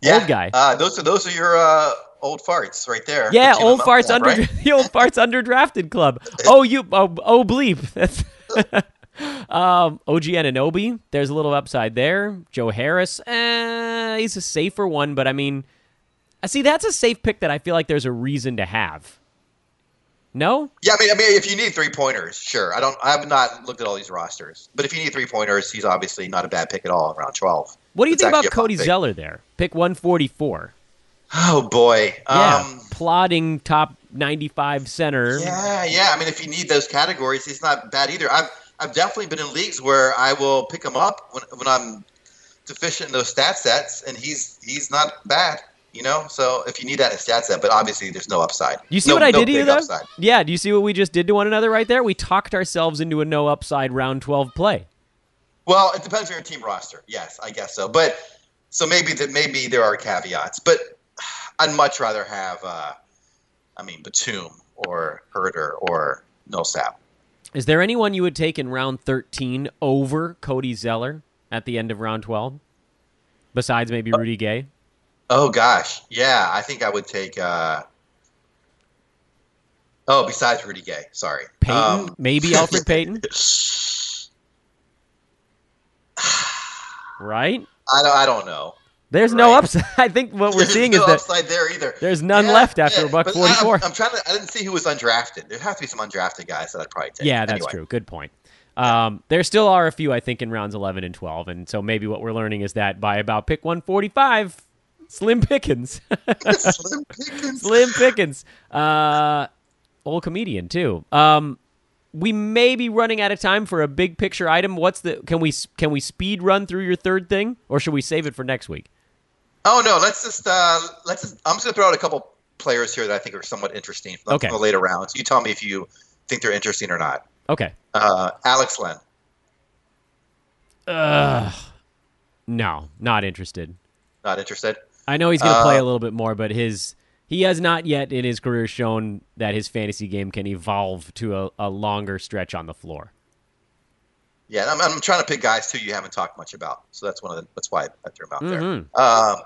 Yeah, Old guy. Uh, those are those are your uh, old farts right there. Yeah, old farts under right? *laughs* the old farts underdrafted club. *laughs* Oh, you oh, oh bleep. *laughs* That's um, OG Anunoby. There's a little upside there. Joe Harris. Eh, he's a safer one, but I mean, I see that's a safe pick that I feel like there's a reason to have. No, Yeah, I mean, I mean, if you need three pointers, sure. I don't. I have not looked at all these rosters, but if you need three pointers, he's obviously not a bad pick at all. Around twelve. what do you It's think about actually a fun Cody. Zeller there? Pick 144. Oh boy. Yeah, Um, plodding top 95 center. yeah, yeah. I mean, if you need those categories, he's not bad either. I've I've definitely been in leagues where I will pick him up when when I'm deficient in those stat sets, and he's he's not bad. You know, so if you need that in stat set, but obviously there's no upside. You see No- what I no did here, big though? upside. Yeah, do you see what we just did to one another right there? We talked ourselves into a no upside round 12 play. Well, it depends on your team roster. Yes, I guess so. But so maybe that maybe there are caveats, but I'd much rather have, uh, I mean, Batum or Huerter or Millsap. Is there anyone you would take in round 13 over Cody Zeller at the end of round 12? Besides maybe Rudy Gay? Oh gosh, yeah, I think I would take. Uh, oh, besides Rudy Gay, sorry, Payton? Um, maybe Elfrid *laughs* Payton? *sighs* Right? I don't. I don't know. There's no upside. *laughs* I think what we're There's seeing no is that upside there either. there's none left after a buck but 44. I, am trying to. I didn't see who was undrafted. There have to be some undrafted guys that I'd probably take. Yeah, that's Anyway. true. Good point. Um, there still are a few, I think, in rounds 11 and 12. And so maybe what we're learning is that by about pick 145, Slim Pickens. *laughs* Slim Pickens. Slim Pickens. Uh, old comedian, too. Um, we may be running out of time for a big picture item. What's the can we can we speed run through your third thing, or should we save it for next week? Oh no, let's just uh, let's. Just, I'm just gonna throw out a couple players here that I think are somewhat interesting from, Okay. the later rounds. You tell me if you think they're interesting or not. Okay. Uh, Alex Len. Ugh. No, not interested. Not interested. I know he's going to play Uh, a little bit more, but his he has not yet in his career shown that his fantasy game can evolve to a, a longer stretch on the floor. Yeah, I'm, I'm trying to pick guys too you haven't talked much about, so that's one of the, that's why I threw him out Mhm. there. Um,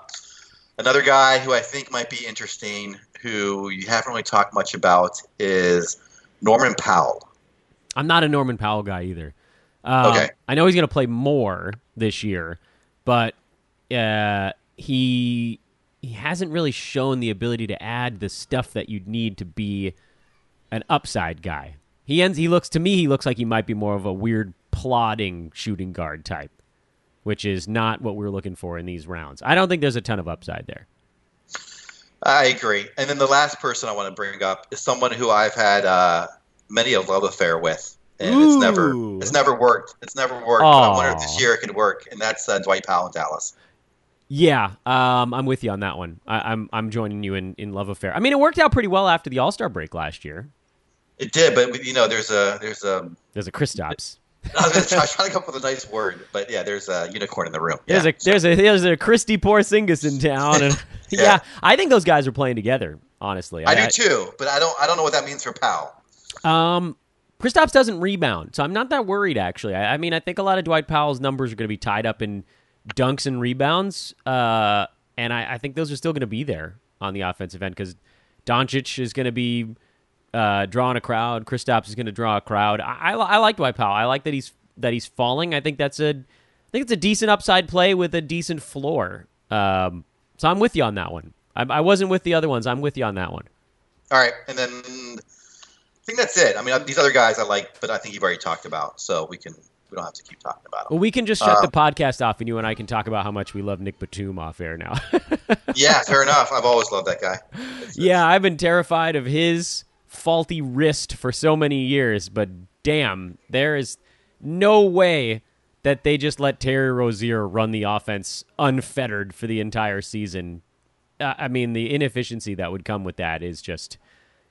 another guy who I think might be interesting, who you haven't really talked much about, is Norman Powell. I'm not a Norman Powell guy either. Um, Okay. I know he's going to play more this year, but uh, he he hasn't really shown the ability to add the stuff that you'd need to be an upside guy. He ends. He looks to me. He looks like he might be more of a weird plodding shooting guard type, which is not what we're looking for in these rounds. I don't think there's a ton of upside there. I agree. And then the last person I want to bring up is someone who I've had uh, many a love affair with, and it's never it's never worked. It's never worked. I wonder if this year it could work, and that's uh, Dwight Powell in Dallas. Yeah, um, I'm with you on that one. I, I'm I'm joining you in, in love affair. I mean, it worked out pretty well after the All Star break last year. It did, but you know, there's a there's a. There's a Kristaps. *laughs* I was, try, I was trying to come up with a nice word, but yeah, there's a unicorn in the room. There's yeah, a there's a there's a Christy Porzingis in town, and *laughs* *laughs* yeah. Yeah. I think those guys are playing together. Honestly, I do too, but I don't I don't know what that means for Powell. Um, Kristaps doesn't rebound, so I'm not that worried. Actually, I, I mean, I think a lot of Dwight Powell's numbers are going to be tied up in dunks and rebounds, uh, and I, I think those are still going to be there on the offensive end because Doncic is going to be uh, drawing a crowd. Kristaps is going to draw a crowd. I, I, I like Dwight Powell. I like that he's that he's falling. I think that's a I think it's a decent upside play with a decent floor. Um, so I'm with you on that one. I, I wasn't with the other ones. I'm with you on that one. All right, and then I think that's it. I mean, these other guys I like, but I think you've already talked about, so we can we don't have to keep talking about it. Well, we can just shut the podcast off, and you and I can talk about how much we love Nick Batum off air now. *laughs* yeah, fair enough. I've always loved that guy. It's- *laughs* yeah, I've been terrified of his faulty wrist for so many years, but damn, there is no way that they just let Terry Rozier run the offense unfettered for the entire season. I mean, the inefficiency that would come with that is just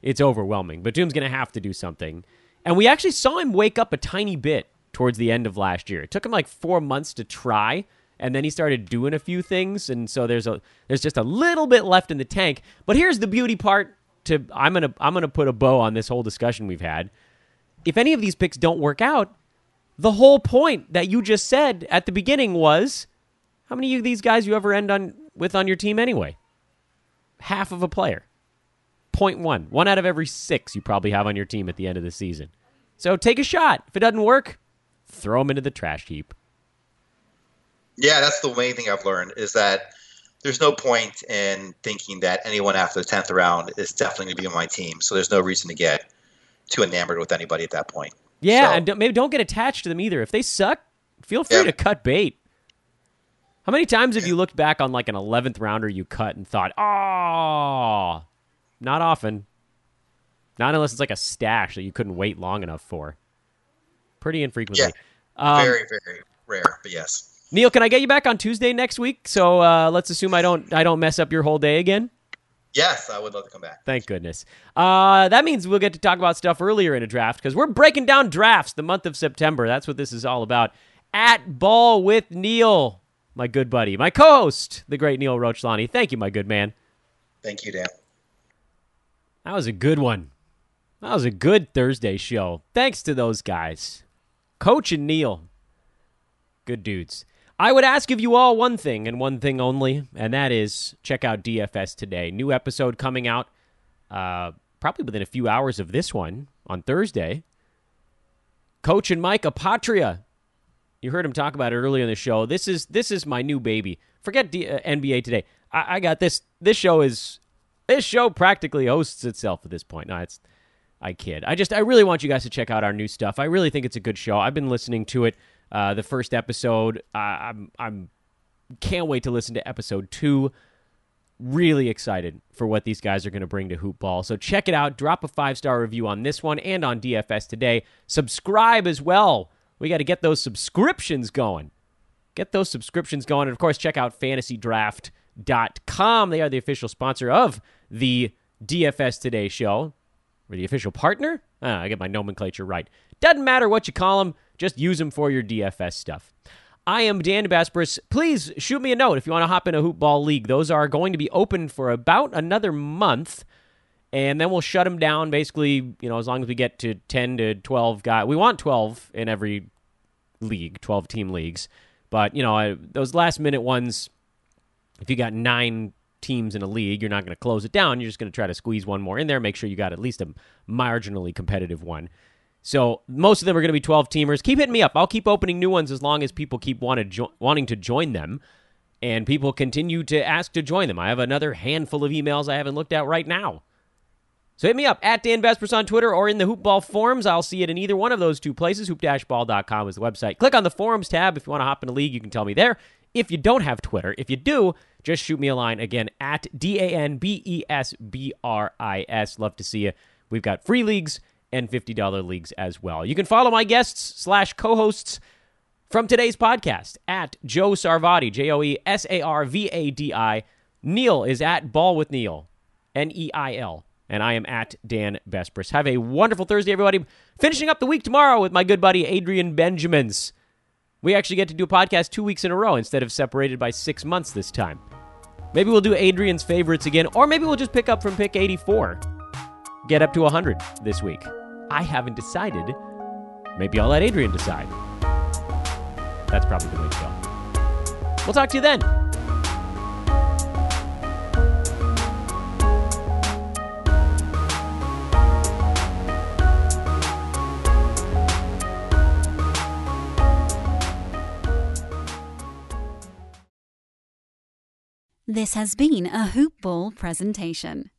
it's overwhelming. But Batum's going to have to do something. And we actually saw him wake up a tiny bit towards the end of last year. It took him like four months to try, and then he started doing a few things, and so there's a there's just a little bit left in the tank. But here's the beauty part. To I'm gonna I'm gonna put a bow on this whole discussion we've had. If any of these picks don't work out, the whole point that you just said at the beginning was, how many of these guys you ever end on with on your team anyway? Half of a player. Point one. One out of every six you probably have on your team at the end of the season. So take a shot. If it doesn't work, throw them into the trash heap. Yeah, that's the main thing I've learned is that there's no point in thinking that anyone after the tenth round is definitely going to be on my team. So there's no reason to get too enamored with anybody at that point. Yeah, so, and don't, maybe don't get attached to them either. If they suck, feel free yeah. to cut bait. How many times have you looked back on like an eleventh rounder you cut and thought, "Oh, not often." Not unless it's like a stash that you couldn't wait long enough for. Pretty infrequently. Yeah. Um, very, very rare, but yes. Neil, can I get you back on Tuesday next week? So uh, let's assume I don't I don't mess up your whole day again. Yes, I would love to come back. Thank goodness. Uh, that means we'll get to talk about stuff earlier in a draft because we're breaking down drafts the month of September. That's what this is all about. At Ball with Neil, my good buddy, my co-host, the great Neil Rochlani. Thank you, my good man. Thank you, Dan. That was a good one. That was a good Thursday show. Thanks to those guys, Coach and Neil. Good dudes. I would ask of you all one thing and one thing only, and that is check out DFS today. New episode coming out uh, probably within a few hours of this one on Thursday. Coach and Mike Apotria. You heard him talk about it earlier in the show. This is this is my new baby. Forget D- uh, NBA today. I-, I got this. This show is this show practically hosts itself at this point. No, it's I kid. I just I really want you guys to check out our new stuff. I really think it's a good show. I've been listening to it uh, the first episode. Uh, I'm I'm can't wait to listen to episode two. Really excited for what these guys are going to bring to hoop ball. So check it out. Drop a five star review on this one and on DFS today. Subscribe as well. We got to get those subscriptions going. Get those subscriptions going. And of course, check out fantasydraft.com. They are the official sponsor of the DFS Today show. Or the official partner? Ah, I get my nomenclature right. Doesn't matter what you call them. Just use them for your DFS stuff. I am Dan Besbris. Please shoot me a note if you want to hop in a hoop ball league. Those are going to be open for about another month, and then we'll shut them down. Basically, you know, as long as we get to ten to twelve guys, we want twelve in every league, twelve team leagues. But you know, I, those last minute ones, if you got nine teams in a league, you're not going to close it down. You're just going to try to squeeze one more in there. Make sure you got at least a marginally competitive one. So most of them are going to be 12 teamers. Keep hitting me up. I'll keep opening new ones as long as people keep wanted jo- wanting to join them. And people continue to ask to join them. I have another handful of emails I haven't looked at right now. So hit me up at Dan Besbris on Twitter or in the Hoopball forums. I'll see it in either one of those two places. Hoop-ball.com is the website. Click on the forums tab if you want to hop in a league. You can tell me there. If you don't have Twitter, if you do, just shoot me a line again at D A N B E S B R I S. Love to see you. We've got free leagues and $50 leagues as well. You can follow my guests slash co-hosts from today's podcast at Joe Sarvadi, J-O-E-S-A-R-V-A-D-I. Neil is at Ball with Neil, N-E-I-L. And I am at Dan Besbris. Have a wonderful Thursday, everybody. Finishing up the week tomorrow with my good buddy Adrian Benjamins. We actually get to do a podcast two weeks in a row instead of separated by six months this time. Maybe we'll do Adrian's favorites again, or maybe we'll just pick up from pick 84. Get up to 100 this week. I haven't decided. Maybe I'll let Adrian decide. That's probably the way to go. We'll talk to you then. This has been a Hoop Ball presentation.